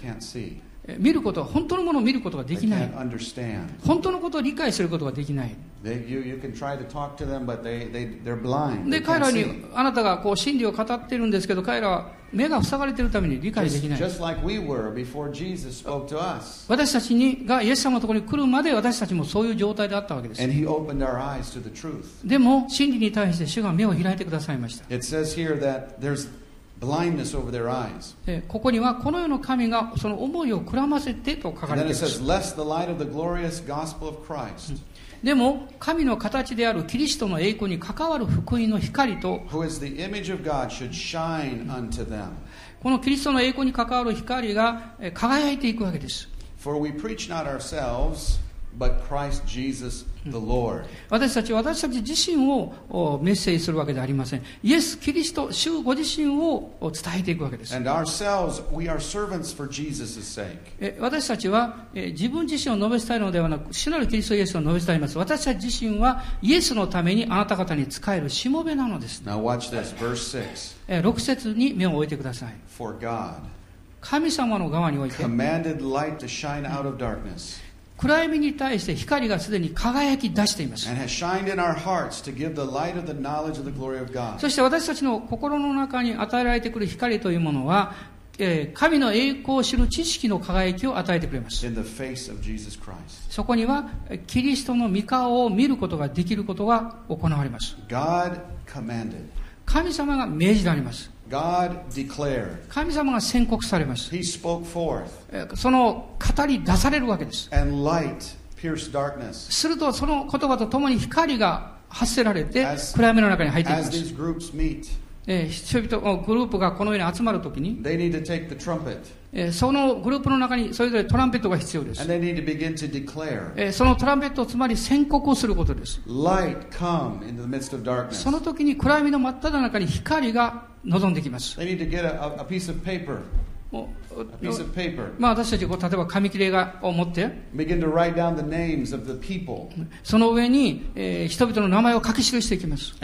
見ることは本当のものを見ることができない。本当のことを理解することができない。彼らにあなたがこう真理を語っているんですけど彼らは目が塞がれているために理解できない、私たちにがイエス様のところに来るまで私たちもそういう状態であったわけです。でも真理に対して主が目を開いてくださいました。Blindness over their eyes. えここには、この世の神がその思いをくらませてと書かれています。says, lest the light of the glorious gospel of Christ, でも、神の形であるキリストの栄光に関わる福音の光と.このキリストの栄光に関わる光がえ輝いていくわけです。For we preach not ourselves, but Christ Jesus the Lord. 私たちは私たち自身をおメッセージするわけではありません。イエス・キリスト、主ご自身をお伝えていくわけです。And ourselves, we are servants for Jesus' sake. え私たちはえ自分自身を述べ伝えるのではなく、主なるキリストイエスを述べ伝えます。私たち自身はイエスのためにあなた方に仕えるしもべなのです。Now watch this, verse 6. え6節に目を置いてください。For God 神様の側において、commanded light to shine out of darkness, 暗闇に対して光がすでに輝き出しています。そして私たちの心の中に与えられてくる光というものは、えー神の栄光を知る知識の輝きを与えてくれます。そこには、えキリストの御顔を見ることができることが行われます。神様が命じられます。God declared. 神様が宣告されます。He spoke forth, えーその語り出されるわけです。and light pierced darkness. するとその言葉とともに光が発せられて As- 暗闇の中に入っていきま As す。these groups meet, えー人々、グループがこのように集まるときに、they need to take the trumpet, えーそのグループの中にそれぞれトランペットが必要です。and they need to begin to declare, えーそのトランペットをつまり宣告をすることです。Light come into the midst of darkness. その時に暗闇の真っ只中に光が望んできます。まあ、私たちこう例えば紙切れを持ってその上に、えー、人々の名前を書き記していきます。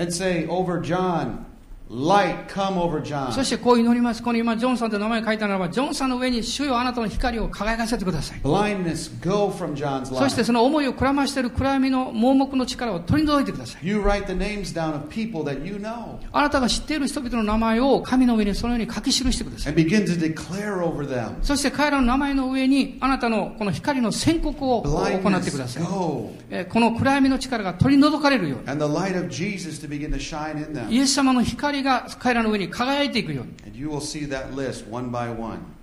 Light come over John. そしてこう祈ります。この今、ジョンさんという名前を書いたならば、ジョンさんの上に主よあなたの光を輝かせてください。Blindness, go from John's そして life. その思いをくらましている暗闇の盲目の力を取り除いてください。You write the names down of people that you know あなたが知っている人々の名前を紙の上にそのように書き記してください。and begin to declare over them. そして彼らの名前の上にあなたのこの光の宣告を行ってください。go. えーこの暗闇の力が取り除かれるように。And the light of Jesus to begin to shine in イ.エス様の光が彼らの上に輝いていくように。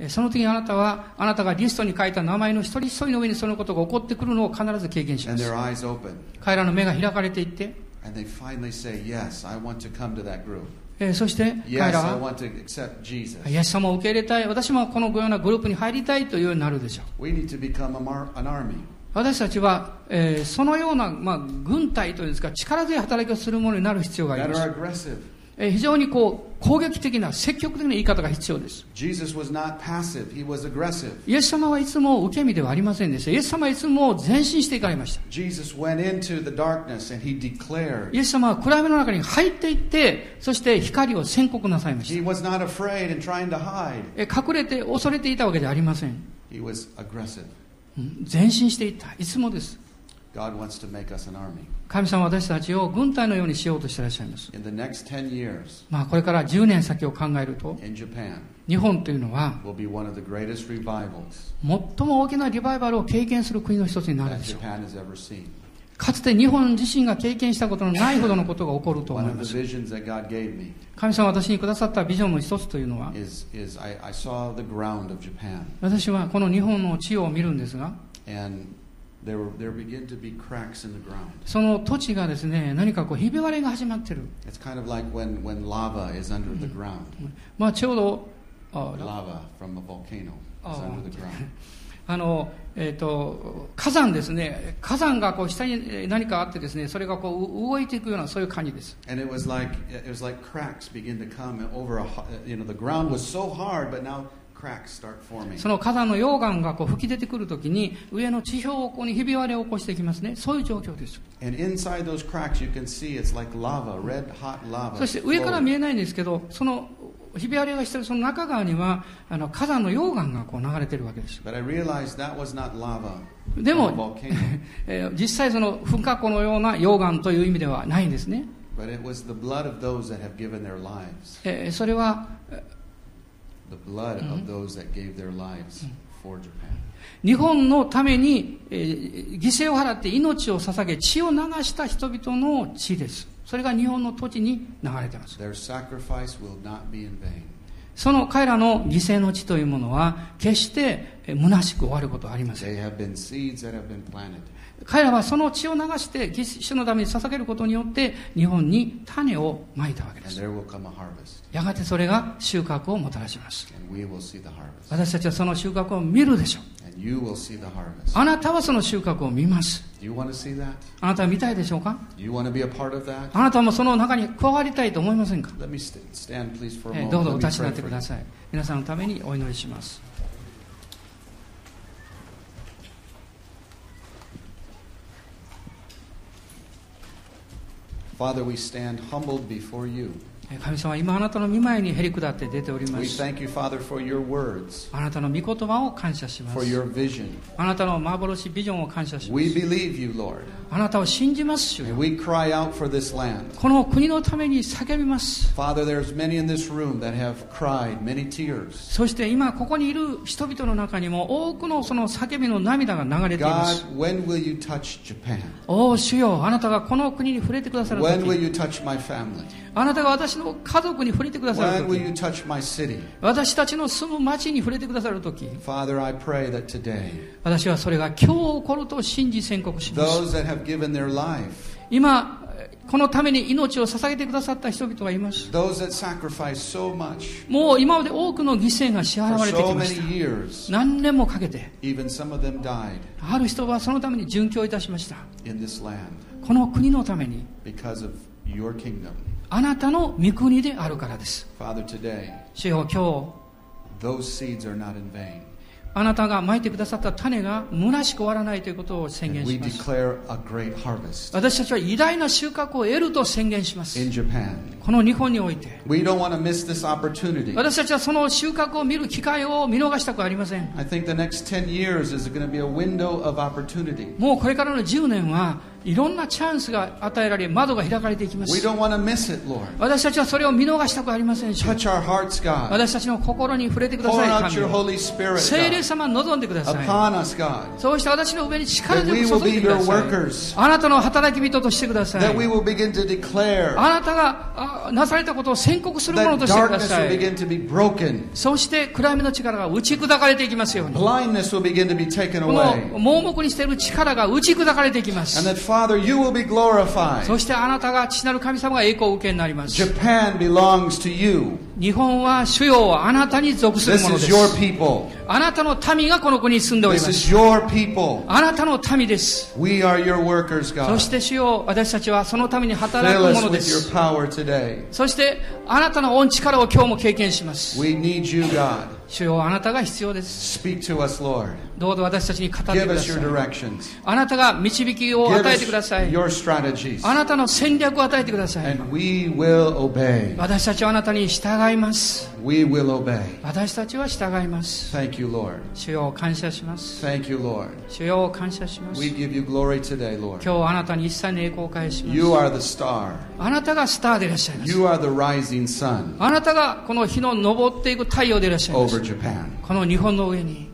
その時にあなたは、あなたがリストに書いた名前の一人一人の上にそのことが起こってくるのを必ず経験します.彼らの目が開かれていって、そして彼らは.イエス様を受け入れたい、私もこのようなグループに入りたいというようになるでしょう。私たちは、えーそのような、まあ、軍隊というんですか、力強い働きをするものになる必要があります。非常にこう攻撃的な積極的な言い方が必要です。イエス様はいつも受け身ではありませんでした。イエス様はいつも前進していかれました。イエス様は暗闇の中に入っていって、そして光を宣告なさいました。隠れて恐れていたわけではありません。前進していった。いつもです。神様は私たちを軍隊のようにしようとしていらっしゃいます。まあこれから10年先を考えると、日本というのは、最も大きなリバイバルを経験する国の一つになるでしょう。かつて日本自身が経験したことのないほどのことが起こると思います。神様は私にくださったビジョンの一つというのは、私はこの日本の地を見るんですが、there, were, there begin to be cracks in the ground. その土地がですね、何かこうひび割れが始まってる。Kind of like when, when. まあちょうど、あ Lava from a volcano is Oh. under the ground. あの、えっ、と、火山ですね。火山がこう下にえー何かあってですね、それがこうう動いていくようなそういう感じです。And it was like it was like cracks begin to come over a ho- you know その火山の溶岩がこう吹き出てくるときに上の地表をここにひび割れを起こしていきますね、そういう状況です。そして上から見えないんですけど、そのひび割れがしてるその中側にはあの火山の溶岩がこう流れてるわけです。でも、実際その噴火口のような溶岩という意味ではないんですね。それは日本のために、えー犠牲を払って命を捧げ血を流した人々の血です。それが日本の土地に流れています。Their sacrifice will not be in vain. その彼らの犠牲の地というものは決してえー虚しく終わることはありません。They have been seeds that have been planted. 彼らはその血を流して義主のために捧げることによって日本に種をまいたわけで And すやがてそれが収穫をもたらします。私たちはその収穫を見るでしょう。あなたはその収穫を見ます。あなたは見たいでしょうか？あなたもその中に加わりたいと思いませんか？どうぞお立ちになってください。皆さんのためにお祈りします。Father, we stand humbled before you. 神様今あなたの御前にへり下って出ております。あなたの御言葉を感謝します。あなたの幻ビジョンを感謝します。あなたを信じます主よ。この国のために叫びます。そして今ここにいる人々の中にも多くのその叫びの涙が流れています。お主よ、あなたがこの国に触れてくださる時あなたが私の家族に触れてくださる私たちの住む町に触れてくださる時私はそれが今日起こると信じ宣告します今このために命を捧げてくださった人々がいます。もう今まで多くの犠牲が支払われてきました。何年もかけて、ある人はそのために殉教いたしました。この国のために、あなたの御国であるからです。主よ今日あなたが撒いてくださった種がむなしく終わらないということを宣言します。私たちは偉大な収穫を得ると宣言します。この日本において We don't want to miss this opportunity. 私たちはその収穫を見る機会を見逃したくありません I think the next 10 years is going to be a window of opportunity. もうこれからの10年はいろんなチャンスが与えられ窓が開かれていきま We す don't want to miss it, Lord. 私たちはそれを見逃したくありませんし Touch our hearts, God. 私たちの心に触れてくだ Pour さい out 神 your よ Holy Spirit 聖霊 God, 様望んでください upon us, God. そうして私の上に力 That 強 we く will 注い be でくだ your さい workers. あなたの働き人としてください That we will begin to declare あなたがなされたことを宣告するものとしてくださ。そして暗闇の力が打ち砕かれていきますように。この盲目にしている力が打ち砕かれていきます。そしてあなたが父なる神様が栄光を受けになります。日本は主よあなたに属するものです people. あなたの民がこの国に住んでおります is your people. あなたの民です We are your workers, そ.して主よ私たちはそのために働くもので with す your power today. そしてあなたの御力を今日も経験します主よあなたが必要です Speak to us, Lord. どうぞ私たちに語ってく Give だ us さ your い directions. あなたが導きを Give 与えてくだ us さい your strategies. あなたの戦略を与えてください And we will obey. 私たちはあなたに従います We will obey. 私たちは従います Thank you, Lord. 主よ感謝します Thank you, Lord. 主よ感謝します We give you glory today, Lord. 今日あなたに一切の栄光を返します You are the star. あなたがスターでいらっしゃいます You are the rising sun あなたがこの日の昇っていく太陽でいらっしゃいます over Japan. この日本の上に.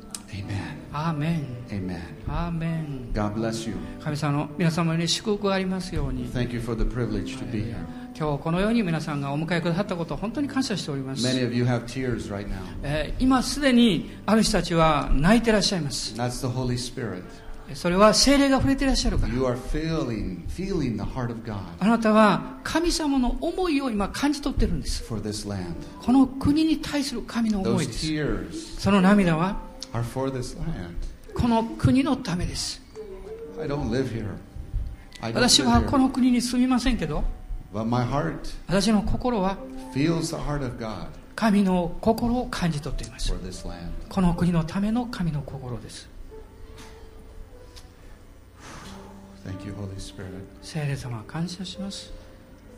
アーメン Amen. アーメン God bless you. 神様の皆様に祝福がありますように Thank you for the privilege to be here. 今日このように皆さんがお迎えくださったことを本当に感謝しております Many of you have tears right now. えー今すでにある人たちは泣いてらっしゃいます That's the Holy Spirit. それは精霊が触れてらっしゃるから。あなたは神様の思いを今感じ取ってるんです。この国に対する神の思いです。その涙はこの国のためです。私はこの国に住みませんけど、私の心は神の心を感じ取っています。この国のための神の心です。Thank you, Holy Spirit. 聖霊様感謝します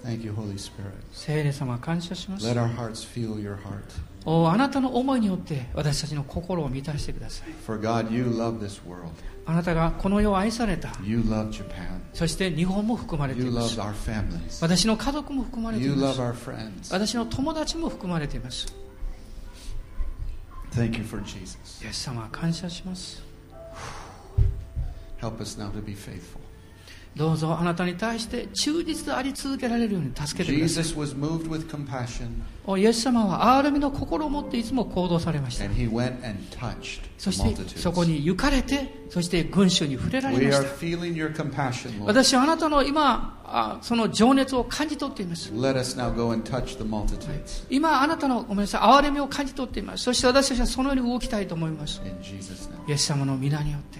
Thank you, Holy Spirit. 聖霊様感謝します Let our hearts feel your heart. おあなたの思いによって私たちの心を満たしてください For God, you love this world. あなたがこの世を愛された You love Japan. そして日本も含まれてい You ま love す our families. 私の家族も含まれてい You ま love す our friends. 私の友達も含まれています Thank you for Jesus. イエス様感謝します Help us now to be faithful. どうぞあなたに対して忠実であり続けられるように助けてください Jesus was moved with compassion おイエス様は憐れみの心を持っていつも行動されました and he went and touched そして.そこに行かれてそして群衆に触れられまし are た feeling your compassion, Lord. 私はあなたの今あその情熱を感じ取っています Let us now go and touch the multitudes. 今あなたのごめんなさい憐れみを感じ取っていますそして私たちはそのように動きたいと思います In Jesus' name. イエス様の皆によって.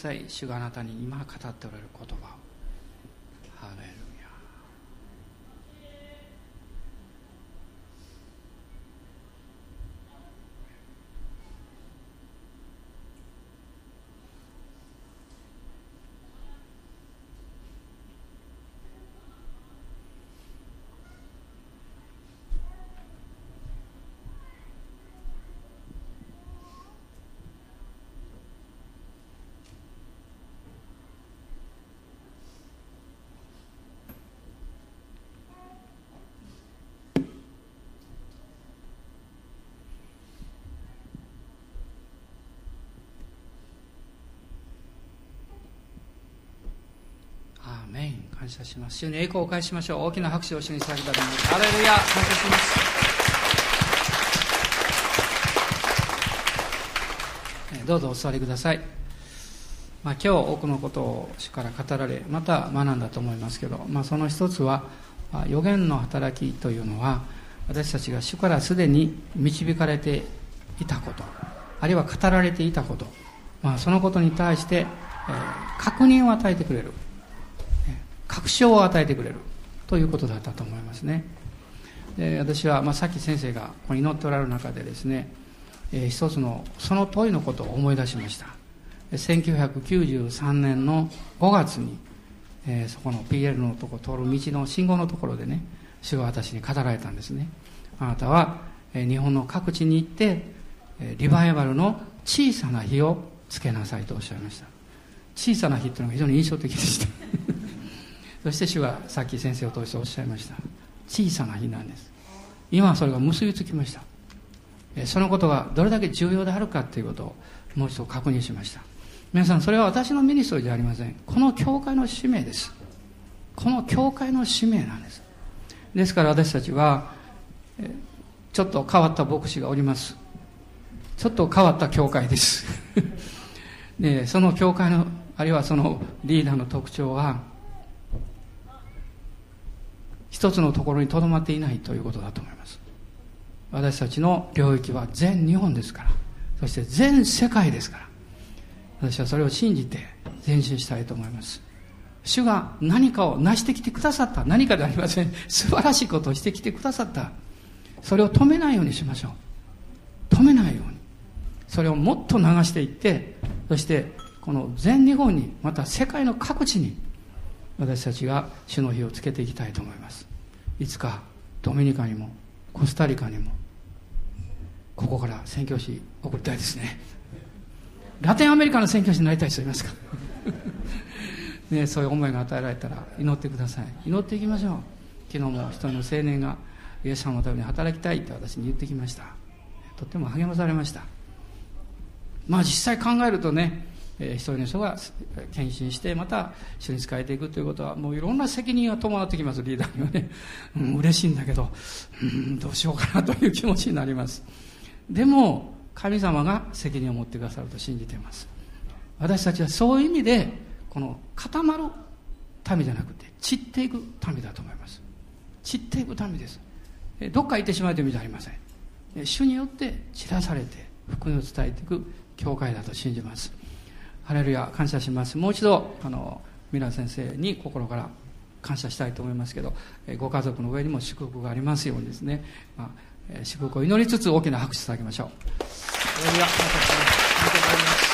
さい。主があなたに今語っておられること。感謝します。主に栄光を返しましょう。大きな拍手を主に捧げたと思います。アレルヤ感謝します。どうぞお座りください、まあ、今日多くのことを主から語られまた学んだと思いますけど、まあ、その一つは予言の働きというのは私たちが主からすでに導かれていたことあるいは語られていたこと、まあ、そのことに対して、えー、確認を与えてくれる。証を与えてくれるということだったと思いますね。で私は、まあ、さっき先生がこの祈っておられる中でですね、えー、一つのその問いのことを思い出しました。1993年の5月に、えー、そこの PL のとこ通る道の信号のところでね主が私に語られたんですね。あなたは、えー、日本の各地に行ってリバイバルの小さな日をつけなさいとおっしゃいました。小さな日というのが非常に印象的でした。そして主はさっき先生を通しておっしゃいました。小さな日なんです。今はそれが結びつきました。そのことがどれだけ重要であるかということをもう一度確認しました。皆さんそれは私のミニストリーじゃありません。この教会の使命です。この教会の使命なんです。ですから私たちはちょっと変わった牧師がおります。ちょっと変わった教会です。でその教会のあるいはそのリーダーの特徴は一つのところにとどまっていないということだと思います。私たちの領域は全日本ですから。そして全世界ですから。私はそれを信じて前進したいと思います。主が何かを成してきてくださった。何かではありません。素晴らしいことをしてきてくださった。それを止めないようにしましょう。止めないように。それをもっと流していってそしてこの全日本にまた世界の各地に私たちが主の日をつけていきたいと思います。いつかドミニカにもコスタリカにもここから宣教師送りたいですね。ラテンアメリカの宣教師になりたい人いますか？ね、そういう思いが与えられたら祈ってください。祈っていきましょう。昨日も一人の青年がイエス様のために働きたいって私に言ってきました。とっても励まされました。まあ実際考えるとねえー、一人の人が献身してまた主に仕えていくということはもういろんな責任が伴ってきますリーダーにはね、うん、嬉しいんだけど、うん、どうしようかなという気持ちになります。でも神様が責任を持ってくださると信じています。私たちはそういう意味でこの固まる民じゃなくて散っていく民だと思います。散っていく民です。どっか行ってしまうという意味じゃありません。主によって散らされて福音を伝えていく教会だと信じます。ハレルヤ感謝します。もう一度あのミラー先生に心から感謝したいと思いますけどご家族の上にも祝福がありますようにですね、まあ、祝福を祈りつつ大きな拍手を捧げましょう。ハレルヤ感謝しますありがとうございます。